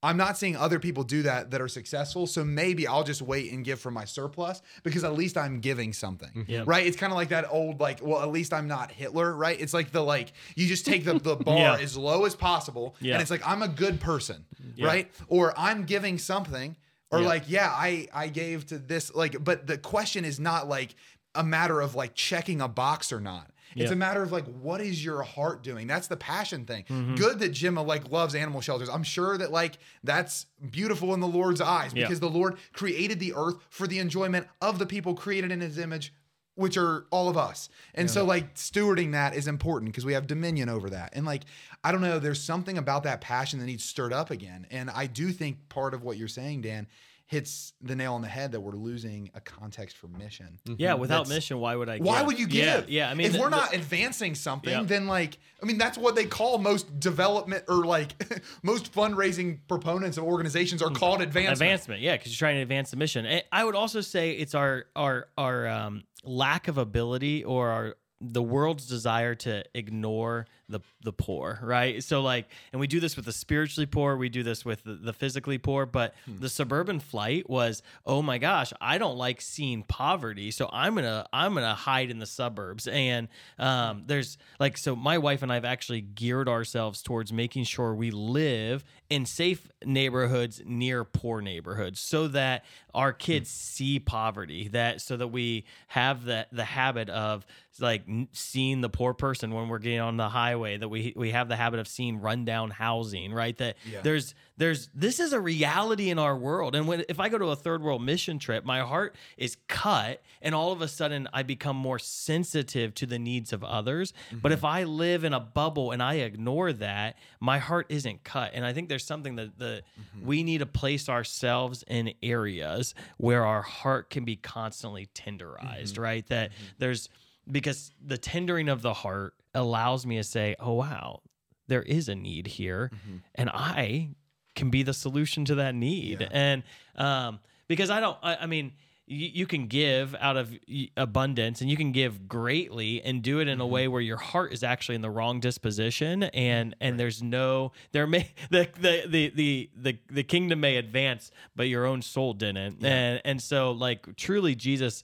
I'm not seeing other people do that that are successful. So maybe I'll just wait and give from my surplus because at least I'm giving something. Mm-hmm. Yeah. Right? It's kind of like that old like, well, at least I'm not Hitler, right? It's like the like you just take the, the bar Yeah. as low as possible Yeah. and it's like I'm a good person, Yeah. right? Or I'm giving something or Yeah. like, yeah, I I gave to this like but the question is not like a matter of like checking a box or not. It's a matter of like, what is your heart doing? That's the passion thing. Mm-hmm. Good that Jim like loves animal shelters. I'm sure that like that's beautiful in the Lord's eyes Yeah. because the Lord created the earth for the enjoyment of the people created in His image, which are all of us. And so like stewarding that is important because we have dominion over that. And like I don't know, there's something about that passion that needs stirred up again. And I do think part of what you're saying, Dan, hits the nail on the head that we're losing a context for mission. yeah, without That's- mission, why would I? Why give? would you give? Yeah, yeah. I mean, if the- we're the- not advancing something, Yeah. then like, I mean, that's what they call most development or like most fundraising proponents of organizations are called advancement. advancement yeah because you're trying to advance the mission And i would also say it's our our our um, lack of ability or our the world's desire to ignore the the poor right? So like and we do this with the spiritually poor we do this with the, the physically poor but Hmm. the suburban flight was oh my gosh i don't like seeing poverty so i'm gonna i'm gonna hide in the suburbs. And um, there's like so my wife and i've actually geared ourselves towards making sure we live in safe neighborhoods near poor neighborhoods so that our kids see poverty that so that we have the the habit of like seeing the poor person when we're getting on the highway that we we have the habit of seeing rundown housing right? That Yeah. there's there's this is a reality in our world. And when if i go to a third world mission trip my heart is cut and all of a sudden i become more sensitive to the needs of others. But if mm-hmm. i live in a bubble and i ignore that my heart isn't cut. And i think there's something that the mm-hmm. we need to place ourselves in areas where our heart can be constantly tenderized mm-hmm. right? That there's because the tendering of the heart allows me to say oh wow there is a need here and i can be the solution to that need. Yeah. and um because i don't i, I mean you, you can give out of abundance and you can give greatly and do it in a way where your heart is actually in the wrong disposition and and there's no there may the the the the the, the kingdom may advance but your own soul didn't. And and so like truly jesus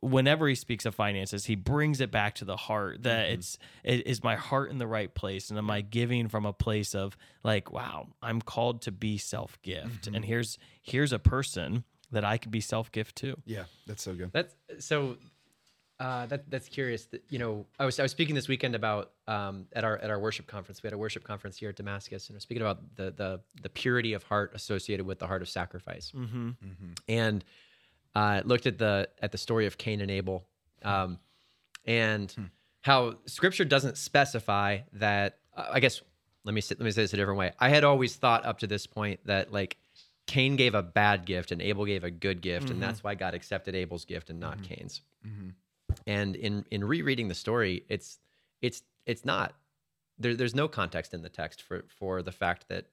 whenever he speaks of finances he brings it back to the heart that it's it, is my heart in the right place and am i giving from a place of like wow i'm called to be self-gift and here's here's a person that i could be self-gift to Yeah, that's so good. That's so. Uh, that that's curious. That, you know, I was I was speaking this weekend about um, at our at our worship conference. We had a worship conference here at Damascus, and I was speaking about the the the purity of heart associated with the heart of sacrifice. mm-hmm. and uh, looked at the at the story of Cain and Abel, um, and how Scripture doesn't specify that. Uh, I guess let me say, let me say this a different way. I had always thought up to this point that like Cain gave a bad gift and Abel gave a good gift, and that's why God accepted Abel's gift and not Cain's. And in in rereading the story, it's it's it's not there, there's no context in the text for for the fact that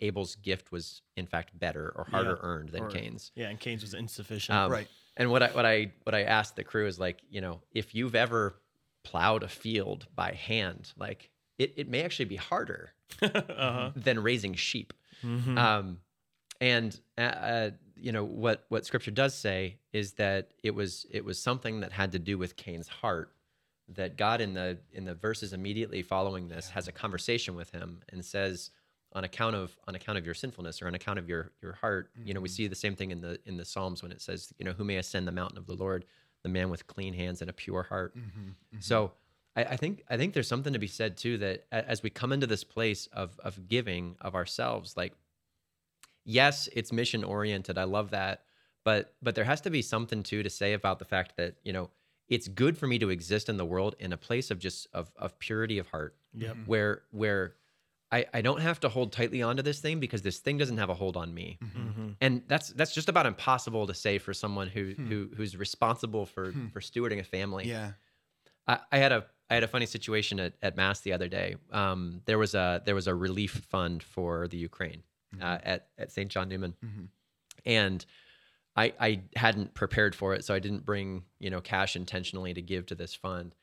Abel's gift was in fact better or harder earned than Or- Cain's. yeah and cain's was insufficient Um, Right. And what I what I what I asked the crew is like, you know, if you've ever plowed a field by hand, like it, it may actually be harder uh-huh than raising sheep. Mhm. Um, and uh, uh, you know what what Scripture does say is that it was it was something that had to do with Cain's heart. That God in the in the verses immediately following this has a conversation with him and says, on account of on account of your sinfulness or on account of your your heart, you know, we mm-hmm. see the same thing in the in the Psalms when it says, you know, who may ascend the mountain of the Lord, the man with clean hands and a pure heart. Mm-hmm, mm-hmm. So I, I think I think there's something to be said too that as we come into this place of of giving of ourselves, like yes, it's mission oriented. I love that, but but there has to be something too to say about the fact that you know it's good for me to exist in the world in a place of just of of purity of heart, Yep. where where I, I don't have to hold tightly onto this thing because this thing doesn't have a hold on me Mm-hmm. and that's that's just about impossible to say for someone who who who's responsible for for stewarding a family Yeah. I, I had a I had a funny situation at, at mass the other day. Um, there was a there was a relief fund for the Ukraine uh, at at St. John Neumann, and I I hadn't prepared for it, so I didn't bring you know cash intentionally to give to this fund.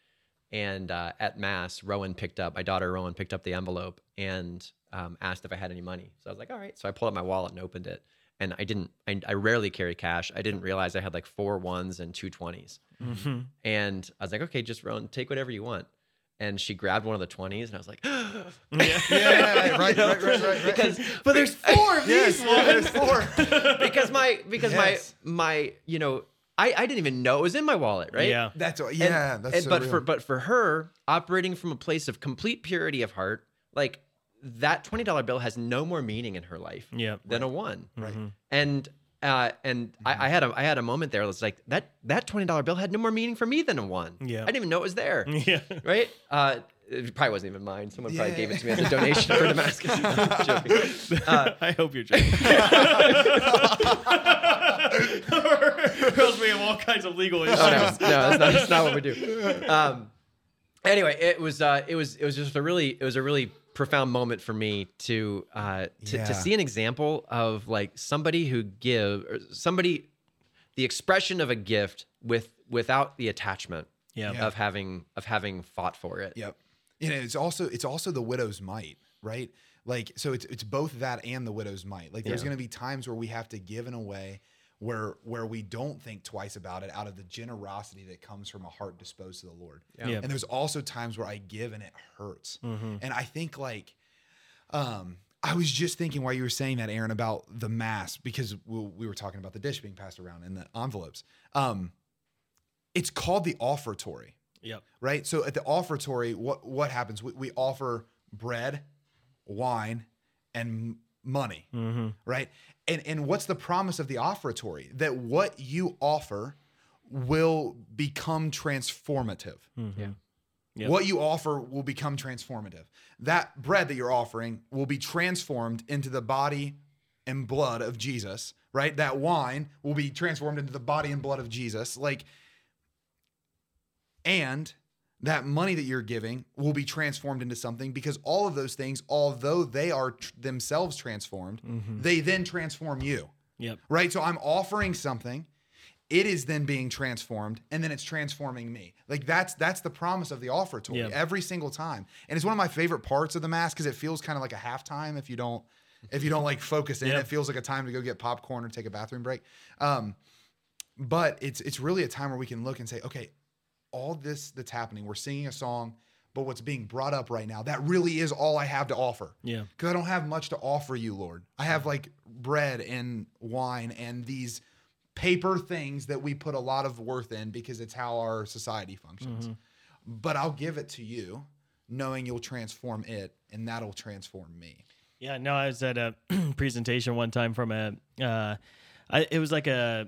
And uh, at mass, Rowan picked up my daughter. Rowan picked up the envelope and um, asked if I had any money. So I was like, all right. So I pulled out my wallet and opened it, and I didn't. I, I rarely carry cash. I didn't realize I had like four ones and two twenties. Mm-hmm. And I was like, okay, just Rowan, take whatever you want. And she grabbed one of the 20s, and I was like, yeah. Yeah, right, right, right, right, right. because but there's four of Yes, these yeah, ones. there's four. because my because Yes. my my you know I I didn't even know it was in my wallet, right? Yeah. That's And- yeah. that's and- so but real. for but for her operating from a place of complete purity of heart, like that twenty dollar bill has no more meaning in her life Yep. than a one. right. And uh, and I, I had a I had a moment there. It's like that that twenty dollar bill had no more meaning for me than a one. Yeah. I didn't even know it was there. Yeah. right? Uh, it probably wasn't even mine. Someone probably Yeah. gave it to me as a donation for Damascus. I'm. Uh, I hope you're joking. or else we have all kinds of legal issues. oh no, no, that's not, that's not what we do. Um, anyway, it was uh, it was it was just a really it was a really profound moment for me to uh, to, Yeah. to see an example of like somebody who give or somebody the expression of a gift with without the attachment Yeah. Yeah. of having of having fought for it. Yep. You know, it's also it's also the widow's mite, right? Like so it's it's both that and the widow's mite. Like there's Yeah. going to be times where we have to give in a way where where we don't think twice about it out of the generosity that comes from a heart disposed to the Lord. Yeah. Yeah. And there's also times where I give and it hurts. Mm-hmm. And I think like um I was just thinking while you were saying that Aaron about the mass because we, we were talking about the dish being passed around and the envelopes. Um it's called the offertory. Yep. right? So at the offertory, what what happens? We, we offer bread, wine, and money, Mm-hmm. right? And and what's the promise of the offertory? That what you offer will become transformative. Mm-hmm. Yeah. Yep. What you offer will become transformative. That bread that you're offering will be transformed into the body and blood of Jesus, right? That wine will be transformed into the body and blood of Jesus. Like, and that money that you're giving will be transformed into something because all of those things, although they are tr- themselves transformed, Mm-hmm. they then transform you Yep. right? So I'm offering something, it is then being transformed, and then it's transforming me. Like that's that's the promise of the offertory Yeah. every single time, and it's one of my favorite parts of the mass because it feels kind of like a halftime if you don't if you don't like focus in. Yep. It feels like a time to go get popcorn or take a bathroom break. Um, but it's it's really a time where we can look and say, okay, all this that's happening, we're singing a song. But what's being brought up right now, that really is all I have to offer Yeah. because I don't have much to offer you, Lord. I have like bread and wine and these paper things that we put a lot of worth in because it's how our society functions. But I'll give it to you, knowing you'll transform it and that'll transform me. Yeah, no, I was at a presentation one time from a, uh, I, it was like a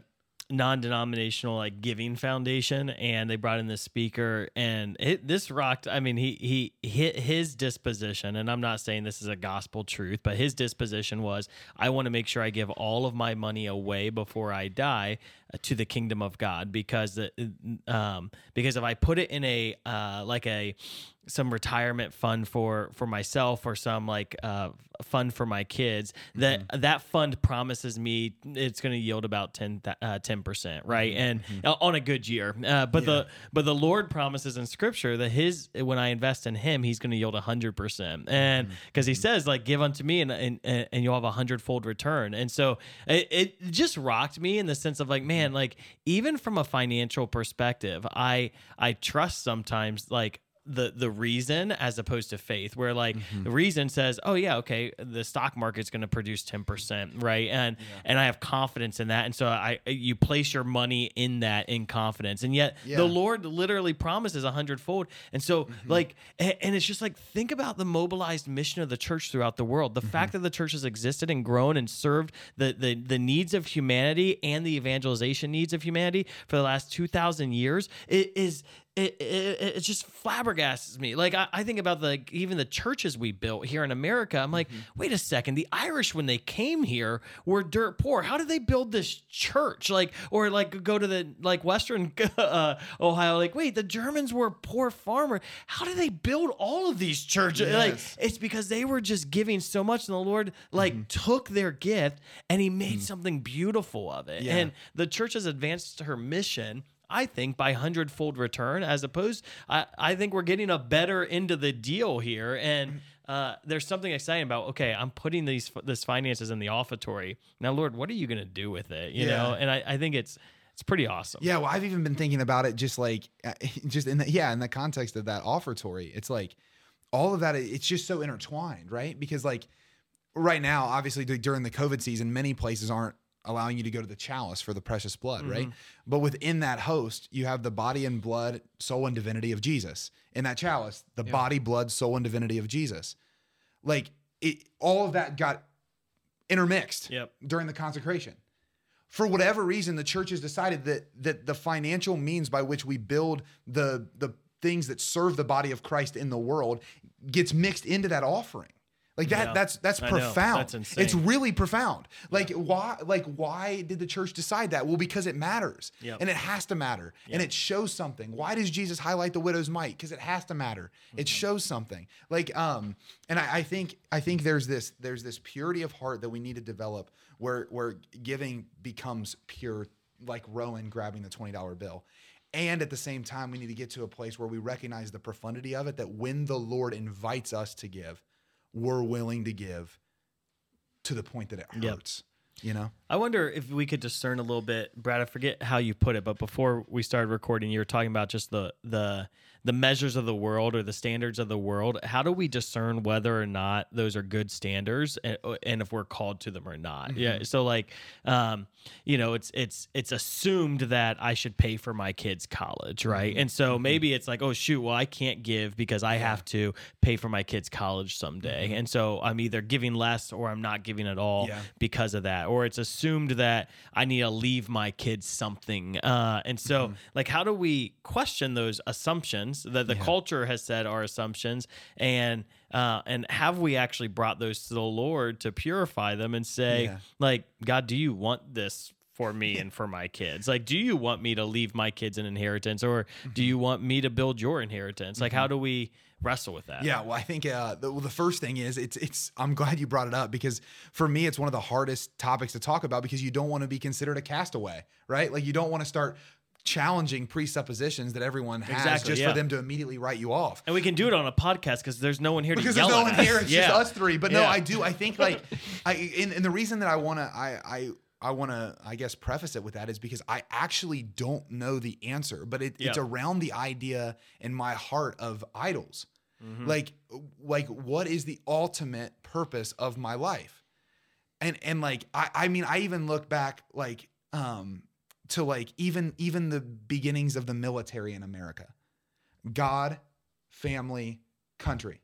non-denominational like giving foundation, and they brought in this speaker, and it, this rocked. I mean, he he hit his disposition, and I'm not saying this is a gospel truth, but his disposition was, I want to make sure I give all of my money away before I die uh, to the kingdom of God, because the, um, because if I put it in a uh, like a some retirement fund for for myself or some like uh, fund for my kids that that fund promises me it's going to yield about 10 uh, 10% right? And uh, on a good year. Uh, but the but the lord promises in scripture that his when i invest in him he's going to yield 100% and because he says like give unto me and, and and you'll have a hundredfold return. And so it, it just rocked me in the sense of like man like even from a financial perspective i i trust sometimes like the the reason as opposed to faith where like mm-hmm. the reason says oh yeah okay the stock market's going to produce 10% right? And and i have confidence in that and so i you place your money in that in confidence and yet Yeah. the lord literally promises a hundredfold and so mm-hmm. like and, and it's just like think about the mobilized mission of the church throughout the world the mm-hmm. fact that the church has existed and grown and served the the, the needs of humanity and the evangelization needs of humanity for the last 2000 years it is it, it, it just flabbergasts me. Like I, I think about the even the churches we built here in America. I'm like, mm-hmm. wait a second. The Irish when they came here were dirt poor. How did they build this church? Like or like go to the like Western uh, Ohio. Like wait, the Germans were poor farmer. How did they build all of these churches? Like it's because they were just giving so much, and the Lord mm-hmm. like took their gift and He made mm. something beautiful of it. Yeah. And the church has advanced her mission. I think by hundredfold return, as opposed, I, I think we're getting a better end of the deal here, and uh, there's something exciting about. Okay, I'm putting these this finances in the offertory now, Lord. What are you going to do with it? You Yeah. know, and I, I think it's it's pretty awesome. Yeah, well, I've even been thinking about it just like, just in the, yeah, in the context of that offertory. It's like all of that, it's just so intertwined, right? Because like right now, obviously during the COVID season, many places aren't allowing you to go to the chalice for the precious blood, right? Mm-hmm. But within that host, you have the body and blood, soul and divinity of Jesus. In that chalice, the body, blood, soul, and divinity of Jesus. Like it, all of that got intermixed Yep. during the consecration for whatever reason the church has decided that that the financial means by which we build the the things that serve the body of Christ in the world gets mixed into that offering like that Yeah. that's that's I know. profound. That's insane. it's really profound. Like why like why did the church decide that? Well because it matters. Yep. and it has to matter. And it shows something. Why does jesus highlight the widow's mite? Because it has to matter. It Mm-hmm. shows something. Like um and I, I think i think there's this there's this purity of heart that we need to develop where where giving becomes pure like rowan grabbing the $20 bill. And at the same time we need to get to a place where we recognize the profundity of it that when the lord invites us to give we're willing to give to the point that it Yep. hurts you know I wonder if we could discern a little bit, Brad. I forget how you put it, but before we started recording, you were talking about just the the the measures of the world or the standards of the world. How do we discern whether or not those are good standards and, and if we're called to them or not? Mm-hmm. Yeah. So like, um, you know, it's it's it's assumed that I should pay for my kids' college, right? Mm-hmm. And so maybe it's like, oh shoot, well I can't give because I have to pay for my kids' college someday, and so I'm either giving less or I'm not giving at all Mm-hmm. Yeah. because of that or it's assumed that i need to leave my kids something uh, and so Mm-hmm. like how do we question those assumptions that the culture has said are assumptions and uh, and have we actually brought those to the lord to purify them and say Yeah. like god do you want this for me and for my kids like do you want me to leave my kids an inheritance or Mm-hmm. do you want me to build your inheritance like how do we wrestle with that Yeah, well, I think uh, the, well, the first thing is it's it's. I'm glad you brought it up because for me it's one of the hardest topics to talk about because you don't want to be considered a castaway, right? Like you don't want to start challenging presuppositions that everyone has Exactly, just yeah. for them to immediately write you off. and we can do it on a podcast because there's no one here Because to there's no one here, us. it's yeah. just us three. But no, I do. I think like, I and, and the reason that I want to, I I I want to, I guess, preface it with that is because I actually don't know the answer, but it, it's around the idea in my heart of idols. Mhm. Like, like what is the ultimate purpose of my life? And and like, I I mean, I even look back like um to like even even the beginnings of the military in America. God, family, country.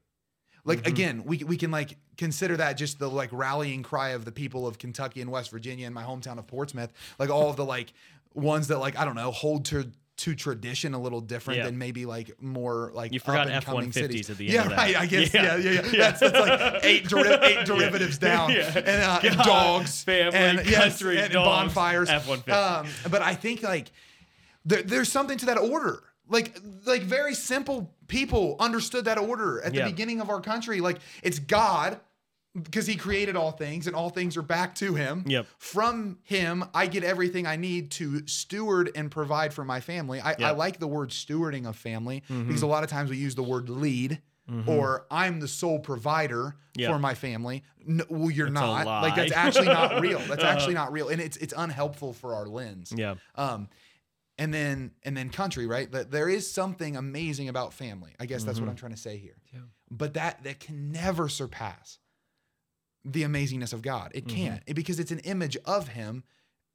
Like Mhm. again, we we can like consider that just the like rallying cry of the people of Kentucky and West Virginia and my hometown of Portsmouth. Like all of the like ones that like I don't know hold to to tradition a little different Yeah. than maybe like more like You forgot coming F-150s cities. at the end Yeah, of that. right. I guess Yeah. yeah, yeah, yeah. That's, that's like eight deri- eight derivatives down Yeah. and, uh, God, dogs, family, and country, and, and dogs, bonfires. F-150. Um, but I think like there, there's something to that order. Like like very simple people understood that order at the beginning of our country. Like it's God because he created all things and all things are back to him. Yep. From him, I get everything I need to steward and provide for my family. I, I like the word stewarding of family Mm-hmm. because a lot of times we use the word lead or I'm the sole provider Yep. for my family. No, well, you're That's a not. lie. Like that's actually not real. That's Uh-huh. actually not real, and it's it's unhelpful for our lens. Yeah. Um, and then and then country, right? That there is something amazing about family. I guess that's Mm-hmm. what I'm trying to say here. Yeah. But that that can never surpass the amazingness of God. Mm-hmm. It can't It- because it's an image of Him,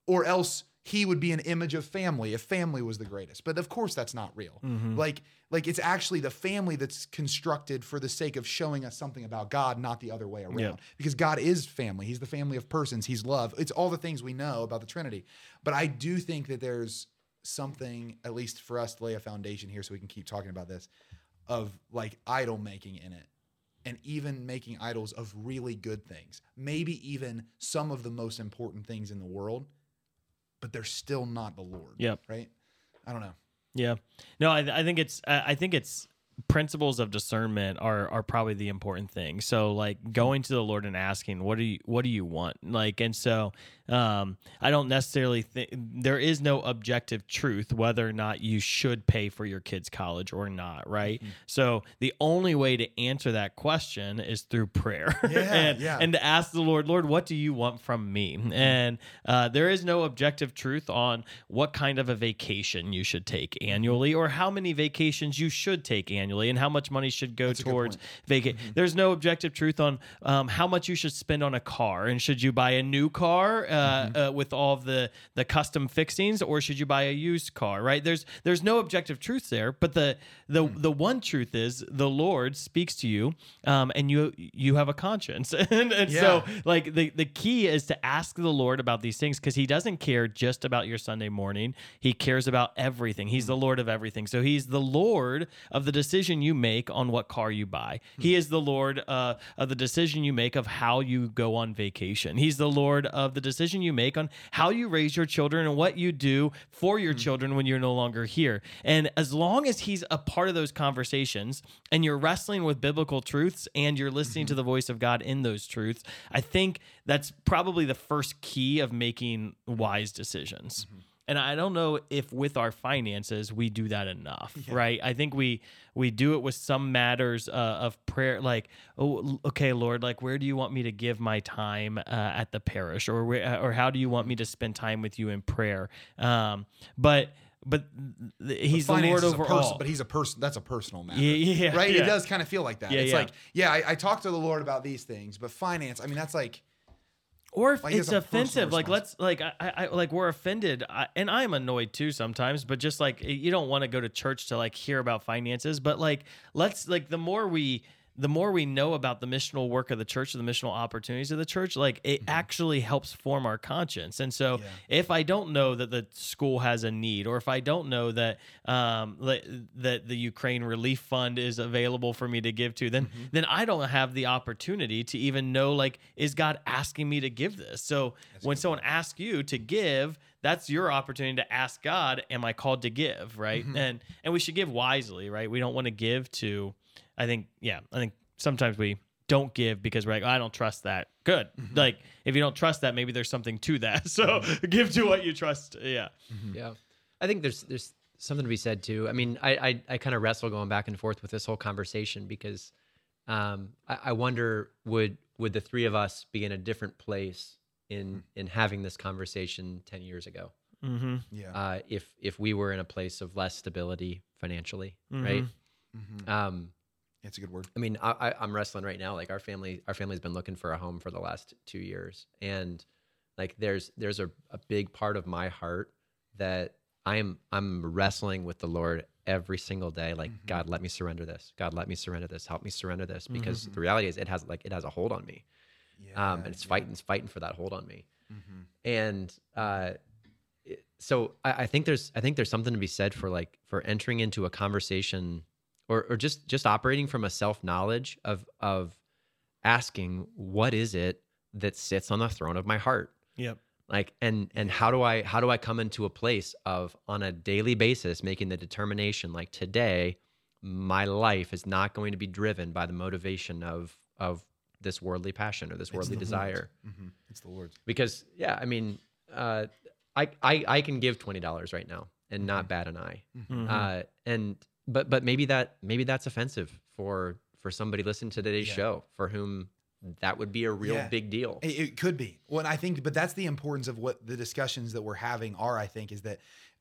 or else He would be an image of family if family was the greatest. But of course, that's not real. Mm-hmm. Like like it's actually the family that's constructed for the sake of showing us something about God, not the other way around. Yeah. Because God is family. He's the family of persons. He's love. It's all the things we know about the Trinity. But I do think that there's something, at least for us, to lay a foundation here, so we can keep talking about this, of like idol making in it, and even making idols of really good things. Maybe even some of the most important things in the world, but they're still not the Lord. Yep. Right. I don't know. Yeah. No, I, I think it's I I think it's principles of discernment are are probably the important thing. So like mm-hmm. going to the Lord and asking, what do you what do you want? Like and so um I don't necessarily think there is no objective truth whether or not you should pay for your kids college or not, right? So the only way to answer that question is through prayer. Yeah, and yeah. and to ask the Lord, Lord, what do you want from me? And uh, there is no objective truth on what kind of a vacation you should take annually or how many vacations you should take annually and how much money should go That's towards vacation. There's no objective truth on um, how much you should spend on a car and should you buy a new car uh, uh, with all of the the custom fixings or should you buy a used car? Right? There's there's no objective truth there, but the the the one truth is the Lord speaks to you um, and you you have a conscience and, and so like the the key is to ask the Lord about these things because He doesn't care just about your Sunday morning. He cares about everything. He's the Lord of everything. So He's the Lord of the decision you make on what car you buy. He is the Lord uh, of the decision you make of how you go on vacation. He's the Lord of the decision you make on how you raise your children and what you do for your mm. children when you're no longer here. And as long as He's a part of those conversations and you're wrestling with biblical truths and you're listening to mm-hmm. the voice of God in those truths, I think that's probably the first key of making wise decisions. Mm-hmm. And I don't know if with our finances we do that enough, right? I think we we do it with some matters uh, of prayer, like, oh, okay, Lord, like, where do you want me to give my time uh, at the parish, or where, or how do you want me to spend time with you in prayer? Um, but but he's the Lord over person, all. but he's a person. That's a personal matter. Yeah, yeah, right. yeah. It does kind of feel like that. Yeah, it's yeah. like, yeah, I, I talk to the Lord about these things, but finance. I mean, that's like, or if Like, it's has a personal offensive like let's like I, I I- like we're offended I, and i'm annoyed too sometimes but just like you don't want to go to church to like hear about finances but like let's like the more we the more we know about the missional work of the church, the missional opportunities of the church, like it actually helps form our conscience. And so, Yeah. if I don't know that the school has a need, or if I don't know that um, that that the Ukraine Relief Fund is available for me to give to, then then I don't have the opportunity to even know like is God asking me to give this? So when someone asks you to give, that's your opportunity to ask God, am I called to give, right? And and we should give wisely, right? We don't want to give to I think yeah, I think sometimes we don't give because we're like, I don't trust that. Good. Like if you don't trust that, maybe there's something to that. So give to what you trust. Yeah. Yeah, I think there's there's something to be said too. I mean, I I, I kind of wrestle going back and forth with this whole conversation because um, I, I wonder would would the three of us be in a different place in in having this conversation ten years ago Mm-hmm. yeah. uh, if if we were in a place of less stability financially, right? Mhm. Um, It's a good word. I mean, I, I, I'm wrestling right now. Like our family, our family's been looking for a home for the last two years, and like there's there's a, a big part of my heart that I'm I'm wrestling with the Lord every single day. Like God, let me surrender this. God, let me surrender this. Help me surrender this because the reality is it has like it has a hold on me, Yeah. um, and it's fighting it's fighting for that hold on me. Mhm. And uh, so I, I think there's I think there's something to be said for like for entering into a conversation or or just just operating from a self knowledge of of asking what is it that sits on the throne of my heart Yep. like and and how do i how do i come into a place of on a daily basis making the determination like today my life is not going to be driven by the motivation of of this worldly passion or this worldly desire Mhm. It's the Lord's. because yeah i mean uh i i, I can give $20 right now and not bat an eye Mhm. uh and but but maybe that maybe that's offensive for for somebody listening to today's Yeah. show for whom that would be a real Yeah. big deal It, it could be. Well, I think, but that's the importance of what the discussions that we're having are. I think is that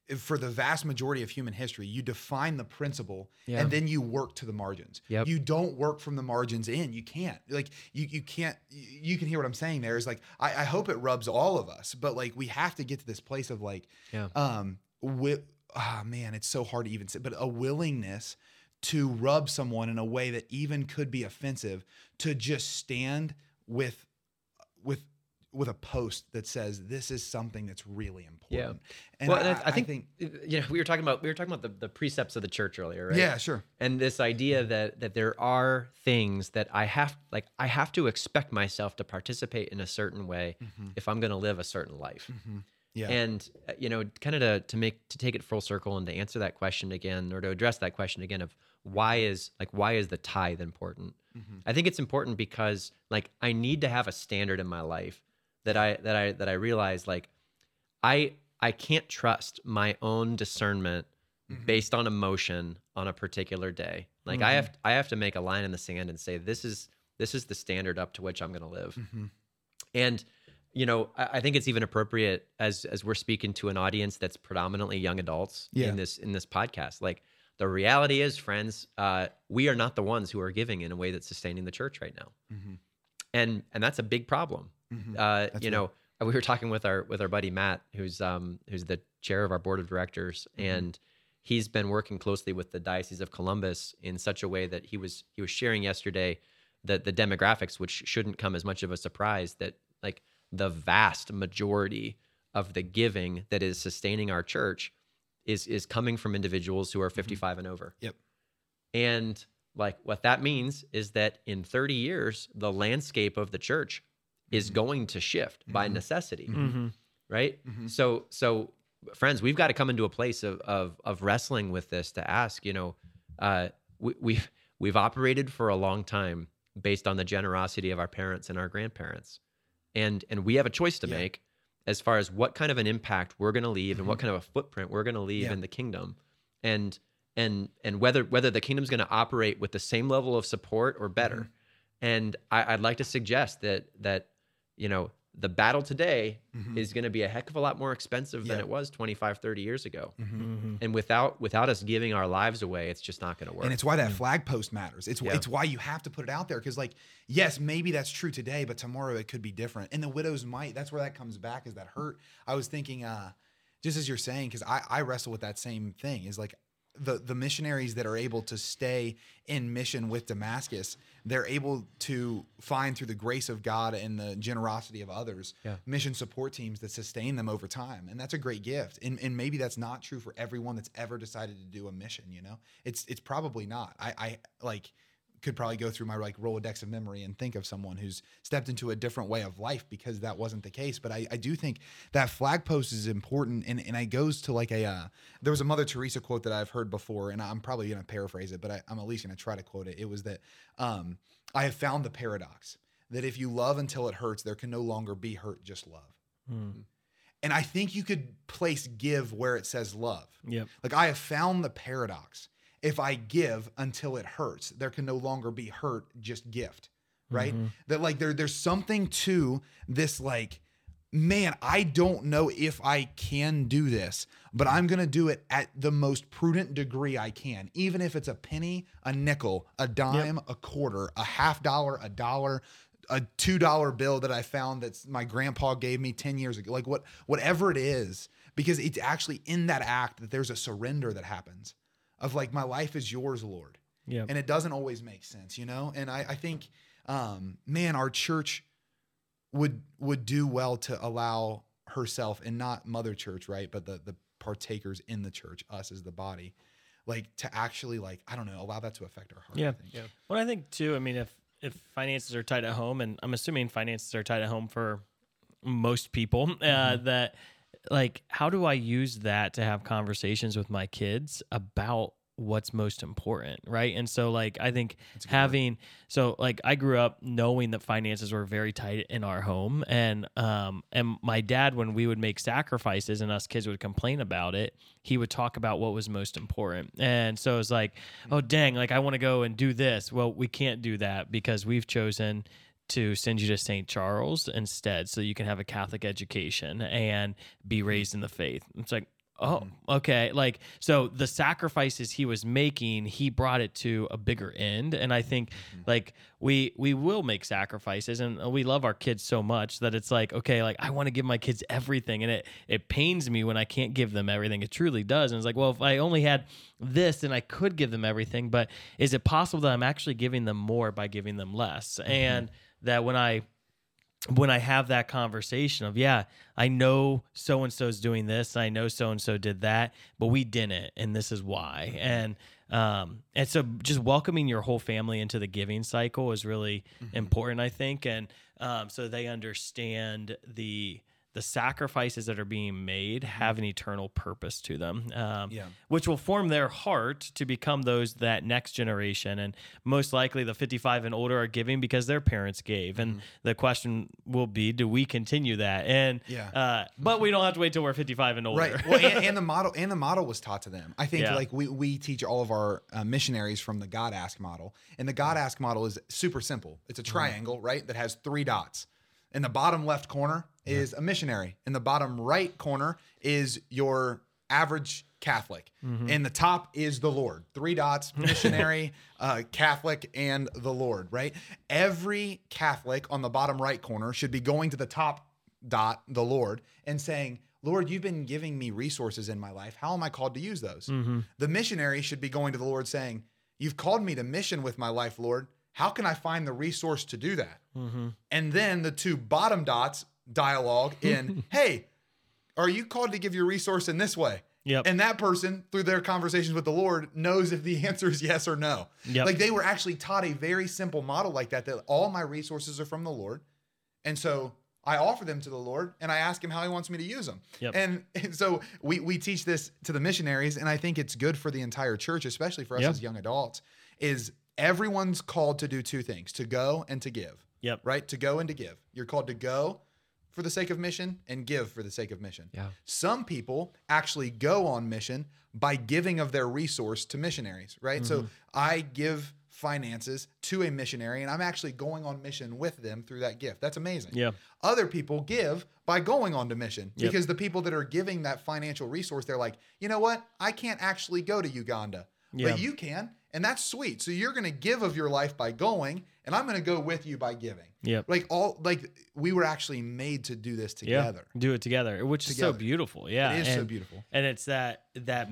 if- for the vast majority of human history, you define the principle Yeah. and then you work to the margins. Yep. You don't work from the margins in. You can't. Like you, you can't. You you can hear what I'm saying. There is like I, I hope it rubs all of us, but like we have to get to this place of like, Yeah. um, with ah man, it's so hard to even say, but a willingness to rub someone in a way that even could be offensive to just stand with with with a post that says this is something that's really important. And well I, and I, I think, think you know we were talking about we were talking about the, the precepts of the church earlier right yeah, sure. and this idea that that there are things that I have like I have to expect myself to participate in a certain way if I'm going to live a certain life. Yeah. And uh, you know, kind of to to make to take it full circle and to answer that question again or to address that question again of why is like why is the tithe important? Mm-hmm. I think it's important because like I need to have a standard in my life that I that I that I realize like I I can't trust my own discernment mm-hmm. based on emotion on a particular day. Like I have mm-hmm. I have to make a line in the sand and say this is this is the standard up to which I'm going to live. And you know, I, I think it's even appropriate as as we're speaking to an audience that's predominantly young adults Yeah. in this in this podcast. Like the reality is, friends, uh, we are not the ones who are giving in a way that's sustaining the church right now, Mhm. and and that's a big problem. Mhm. Uh, you know, we were talking with our with our buddy Matt, who's um who's the chair of our board of directors, Mm-hmm. and he's been working closely with the Diocese of Columbus in such a way that he was he was sharing yesterday that the demographics, which shouldn't come as much of a surprise, that like the vast majority of the giving that is sustaining our church is is coming from individuals who are mm-hmm. 55 and over. Yep. And like what that means is that in 30 years, the landscape of the church is mm-hmm. going to shift by mm-hmm. necessity, Mm-hmm. right? So so friends, we've got to come into a place of of of wrestling with this to ask, you know, uh we, we've we've operated for a long time based on the generosity of our parents and our grandparents. And and we have a choice to Yeah. make. as far as what kind of an impact we're going to leave and what kind of a footprint we're going to leave Mm-hmm. Yeah. in the kingdom and and and whether whether the kingdom's going to operate with the same level of support or better Mm-hmm. and I, i'd like to suggest that that you know the battle today is going to be a heck of a lot more expensive than Mm-hmm. Yeah. it was 25 30 years ago Mhm. and without without us giving our lives away it's just not going to work And it's why that flag post matters. It's Yeah. it's why you have to put it out there because, like, yes, maybe that's true today, but tomorrow it could be different. And the widows mite. That's where that comes back. Is that hurt? I was thinking, uh, just as you're saying, because I I wrestle with that same thing. Is like the the missionaries that are able to stay in mission with Damascus, they're able to find through the grace of God and the generosity of others, Yeah. mission support teams that sustain them over time, and that's a great gift. And and maybe that's not true for everyone that's ever decided to do a mission. You know, it's it's probably not. I I like could probably go through my like Rolodex of memory and think of someone who's stepped into a different way of life because that wasn't the case. But I, I do think that flag post is important and, and it goes to like a uh, there was a Mother Teresa quote that I've heard before, and I'm probably gonna paraphrase it, but I, I'm at least gonna try to quote it. It was that um, I have found the paradox that if you love until it hurts, there can no longer be hurt, just love. Mm. And I think you could place give where it says love. Yep. Like I have found the paradox. If I give until it hurts, there can no longer be hurt, just gift. Right? Mm-hmm. That like there there's something to this like man, I don't know if I can do this, but I'm going to do it at the most prudent degree I can. Even if it's a penny, a nickel, a dime, a quarter, a half dollar, a dollar, a $2 bill that I found that my grandpa gave me 10 years ago. Like what whatever it is, because it's actually in that act that there's a surrender that happens of like my life is yours, Lord. Yep. And it doesn't always make sense, you know? And I, I think um man, our church would would do well to allow herself and not mother church, right? But the the partakers in the church, us as the body, like to actually like, I don't know, allow that to affect our heart. I Yeah. Well, I think too. I mean, if if finances are tight at home, and I'm assuming finances are tight at home for most people, uh, Mm-hmm. that like, how do I use that to have conversations with my kids about what's most important, right? And so, like, I think having so like I grew up knowing that finances were very tight in our home, and um, and my dad, when we would make sacrifices and us kids would complain about it, he would talk about what was most important, and so it's like, oh dang, like I want to go and do this. Well, we can't do that because we've chosen to send you to St. Charles instead so you can have a Catholic education and be mm-hmm. raised in the faith. It's like, oh, mm-hmm. okay. Like, so the sacrifices he was making, he brought it to a bigger end. And I think mm-hmm. like we we will make sacrifices and we love our kids so much that it's like, okay, like I want to give my kids everything. And it it pains me when I can't give them everything. It truly does. And it's like, well, if I only had this, then I could give them everything. But is it possible that I'm actually giving them more by giving them less? And that when I when I have that conversation of, yeah, I know so and so's doing this, I know so and so did that, but we didn't, and this is why. And um, and so just welcoming your whole family into the giving cycle is really important, I think, and um, so they understand the the sacrifices that are being made have an eternal purpose to them, um, Yeah. which will form their heart to become those that next generation. And most likely, the 55 and older are giving because their parents gave. And the question will be, do we continue that? And Yeah. uh, but we don't have to wait till we're 55 and older. Right. Well, and, and the model and the model was taught to them. I think Yeah. like we we teach all of our uh, missionaries from the God ask model, and the God ask model is super simple. It's a triangle, right, that has three dots. In the bottom left corner is a missionary. In the bottom right corner is your average Catholic. In the top is the Lord. Three dots: missionary, uh, Catholic, and the Lord. Right. Every Catholic on the bottom right corner should be going to the top dot, the Lord, and saying, Lord, you've been giving me resources in my life. How am I called to use those? The missionary should be going to the Lord saying, You've called me to mission with my life, Lord. How can I find the resource to do that? Mm-hmm. And then the two bottom dots dialogue in, Hey, are you called to give your resource in this way? Yep. And that person, through their conversations with the Lord, knows if the answer is yes or no. Yep. Like they were actually taught a very simple model like that, that all my resources are from the Lord. And so I offer them to the Lord and I ask him how he wants me to use them. Yep. And, and so we, we teach this to the missionaries. And I think it's good for the entire church, especially for us as young adults, is everyone's called to do two things, to go and to give, Yep. right? To go and to give. You're called to go for the sake of mission and give for the sake of mission. Yeah. Some people actually go on mission by giving of their resource to missionaries, right? So mm-hmm. I give finances to a missionary and I'm actually going on mission with them through that gift. That's amazing. Yeah. Other people give by going on to mission Yep. because the people that are giving that financial resource, they're like, you know what? I can't actually go to Uganda, Yeah. but you can. And that's sweet. So you're going to give of your life by going, and I'm going to go with you by giving. Yeah. Like all, like we were actually made to do this together. Yeah. Do it together, which is so beautiful. Yeah. It is so beautiful. and it's that that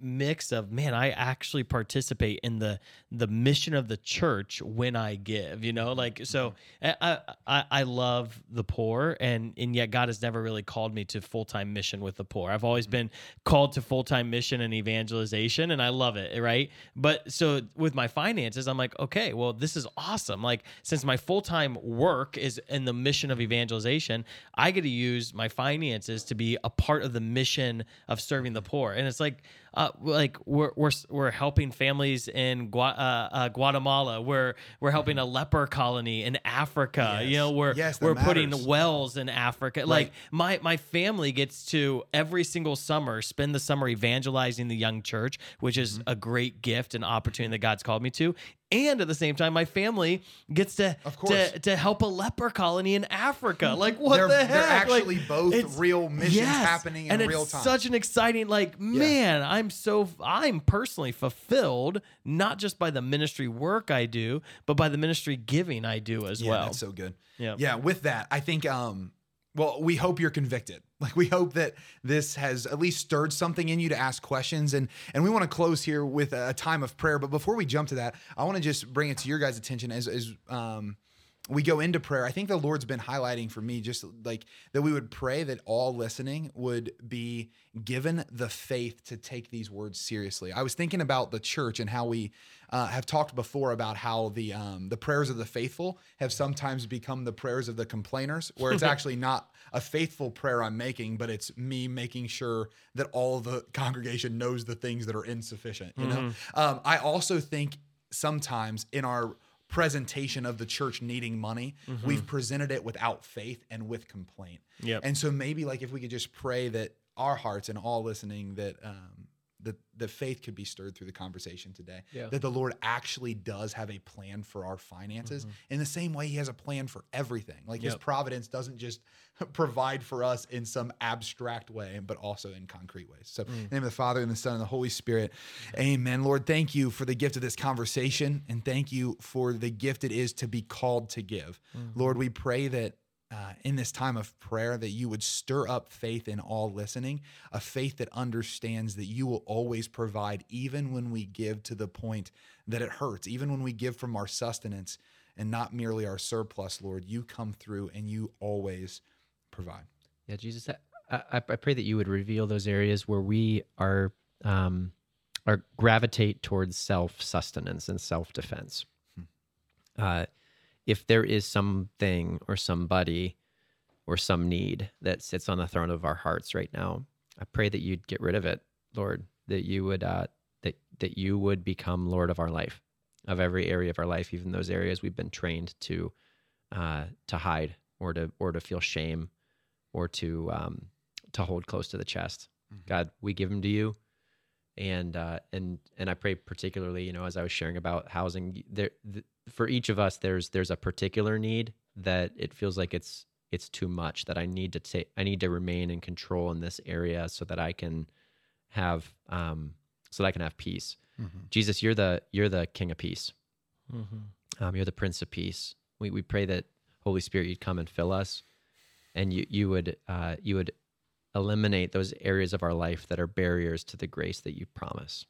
mix of man i actually participate in the the mission of the church when i give you know like so mm-hmm. I, I i love the poor and and yet god has never really called me to full-time mission with the poor. I've always mm-hmm. been called to full-time mission and evangelization and i love it right? But so with my finances i'm like okay well this is awesome. Like since my full-time work is in the mission of evangelization i get to use my finances to be a part of the mission of serving the poor. And it's like uh, like we're, we're we're helping families in Gua- uh, uh, Guatemala. We're we're helping a leper colony in Africa. You know, we're Yes, we're putting wells in Africa. Like my my family gets to every single summer spend the summer evangelizing the young church, which is Mm-hmm. a great gift and opportunity that God's called me to. And at the same time, my family gets to Of course. to, to help a leper colony in Africa. Like what They're- the heck? they're Like, actually both real missions happening in and real it's time. Such an exciting, like man, I'm so I'm personally fulfilled not just by the ministry work I do, but by the ministry giving I do as Yeah, well. that's so good. Yeah. Yeah, with that, I think um well, we hope you're convicted. Like we hope that this has at least stirred something in you to ask questions and and we want to close here with a time of prayer, but before we jump to that, I want to just bring it to your guys' attention as as um we go into prayer. I think the Lord's been highlighting for me just like that we would pray that all listening would be given the faith to take these words seriously. I was thinking about the church and how we uh, have talked before about how the um, the prayers of the faithful have sometimes become the prayers of the complainers, where it's actually not a faithful prayer I'm making, but it's me making sure that all the congregation knows the things that are insufficient. You know, um, I also think sometimes in our presentation of the church needing money, we've presented it without faith and with complaint. Yep. And so maybe like if we could just pray that our hearts and all listening that um that the faith could be stirred through the conversation today. Yeah. That the Lord actually does have a plan for our finances mm-hmm. in the same way he has a plan for everything. Like his providence doesn't just provide for us in some abstract way, but also in concrete ways. So mm. in the name of the Father and the Son and the Holy Spirit. Amen. Lord, thank you for the gift of this conversation and thank you for the gift it is to be called to give. Mm-hmm. Lord, we pray that uh, in this time of prayer that you would stir up faith in all listening, a faith that understands that you will always provide, even when we give to the point that it hurts, even when we give from our sustenance and not merely our surplus, Lord. You come through and you always provide. Yeah, Jesus, I, I, I pray that you would reveal those areas where we are um, are gravitate towards self sustenance and self defense. Uh, if there is something or somebody or some need that sits on the throne of our hearts right now, I pray that you'd get rid of it, Lord. That you would uh, that that you would become Lord of our life, of every area of our life, even those areas we've been trained to uh, to hide or to or to feel shame or to um, to hold close to the chest. God, we give them to you, and uh, and and I pray particularly, you know, as I was sharing about housing, there th- for each of us, there's there's a particular need that it feels like it's it's too much that I need to take, I need to remain in control in this area so that I can have um, so that I can have peace. Jesus, you're the you're the King of Peace. Um, you're the Prince of Peace. We we pray that Holy Spirit, you'd come and fill us, and you you would uh, you would eliminate those areas of our life that are barriers to the grace that you promise.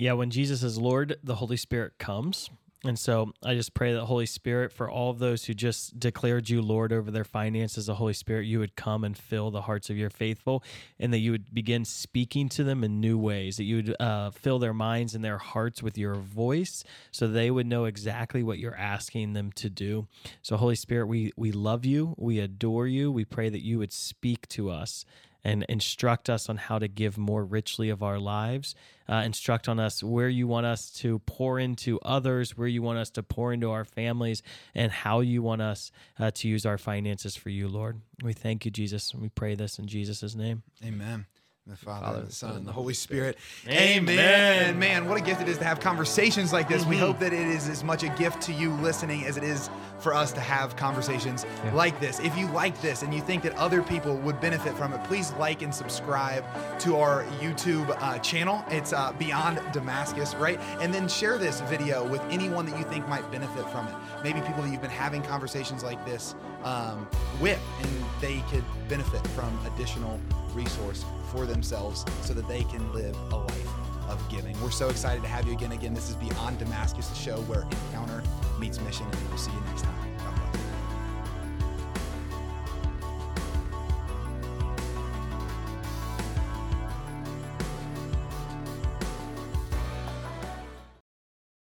Yeah, when Jesus is Lord, the Holy Spirit comes. And so I just pray that Holy Spirit, for all of those who just declared you Lord over their finances, the Holy Spirit, you would come and fill the hearts of your faithful, and that you would begin speaking to them in new ways, that you would uh, fill their minds and their hearts with your voice so they would know exactly what you're asking them to do. So, Holy Spirit, we, we love you, we adore you, we pray that you would speak to us and instruct us on how to give more richly of our lives. Uh, instruct on us where you want us to pour into others, where you want us to pour into our families, and how you want us uh, to use our finances for you, Lord. We thank you, Jesus, and we pray this in Jesus' name. Amen. The Father, Father, the Son, and the Holy Spirit. Amen. Amen. Man, what a gift it is to have conversations like this. We hope that it is as much a gift to you listening as it is for us to have conversations like this. If you like this and you think that other people would benefit from it, please like and subscribe to our YouTube uh, channel. It's uh, Beyond Damascus, right? And then share this video with anyone that you think might benefit from it. Maybe people that you've been having conversations like this um, with, and they could benefit from additional resource for themselves so that they can live a life of giving. We're so excited to have you again. Again, this is Beyond Damascus, the show where encounter meets mission, and we'll see you next time.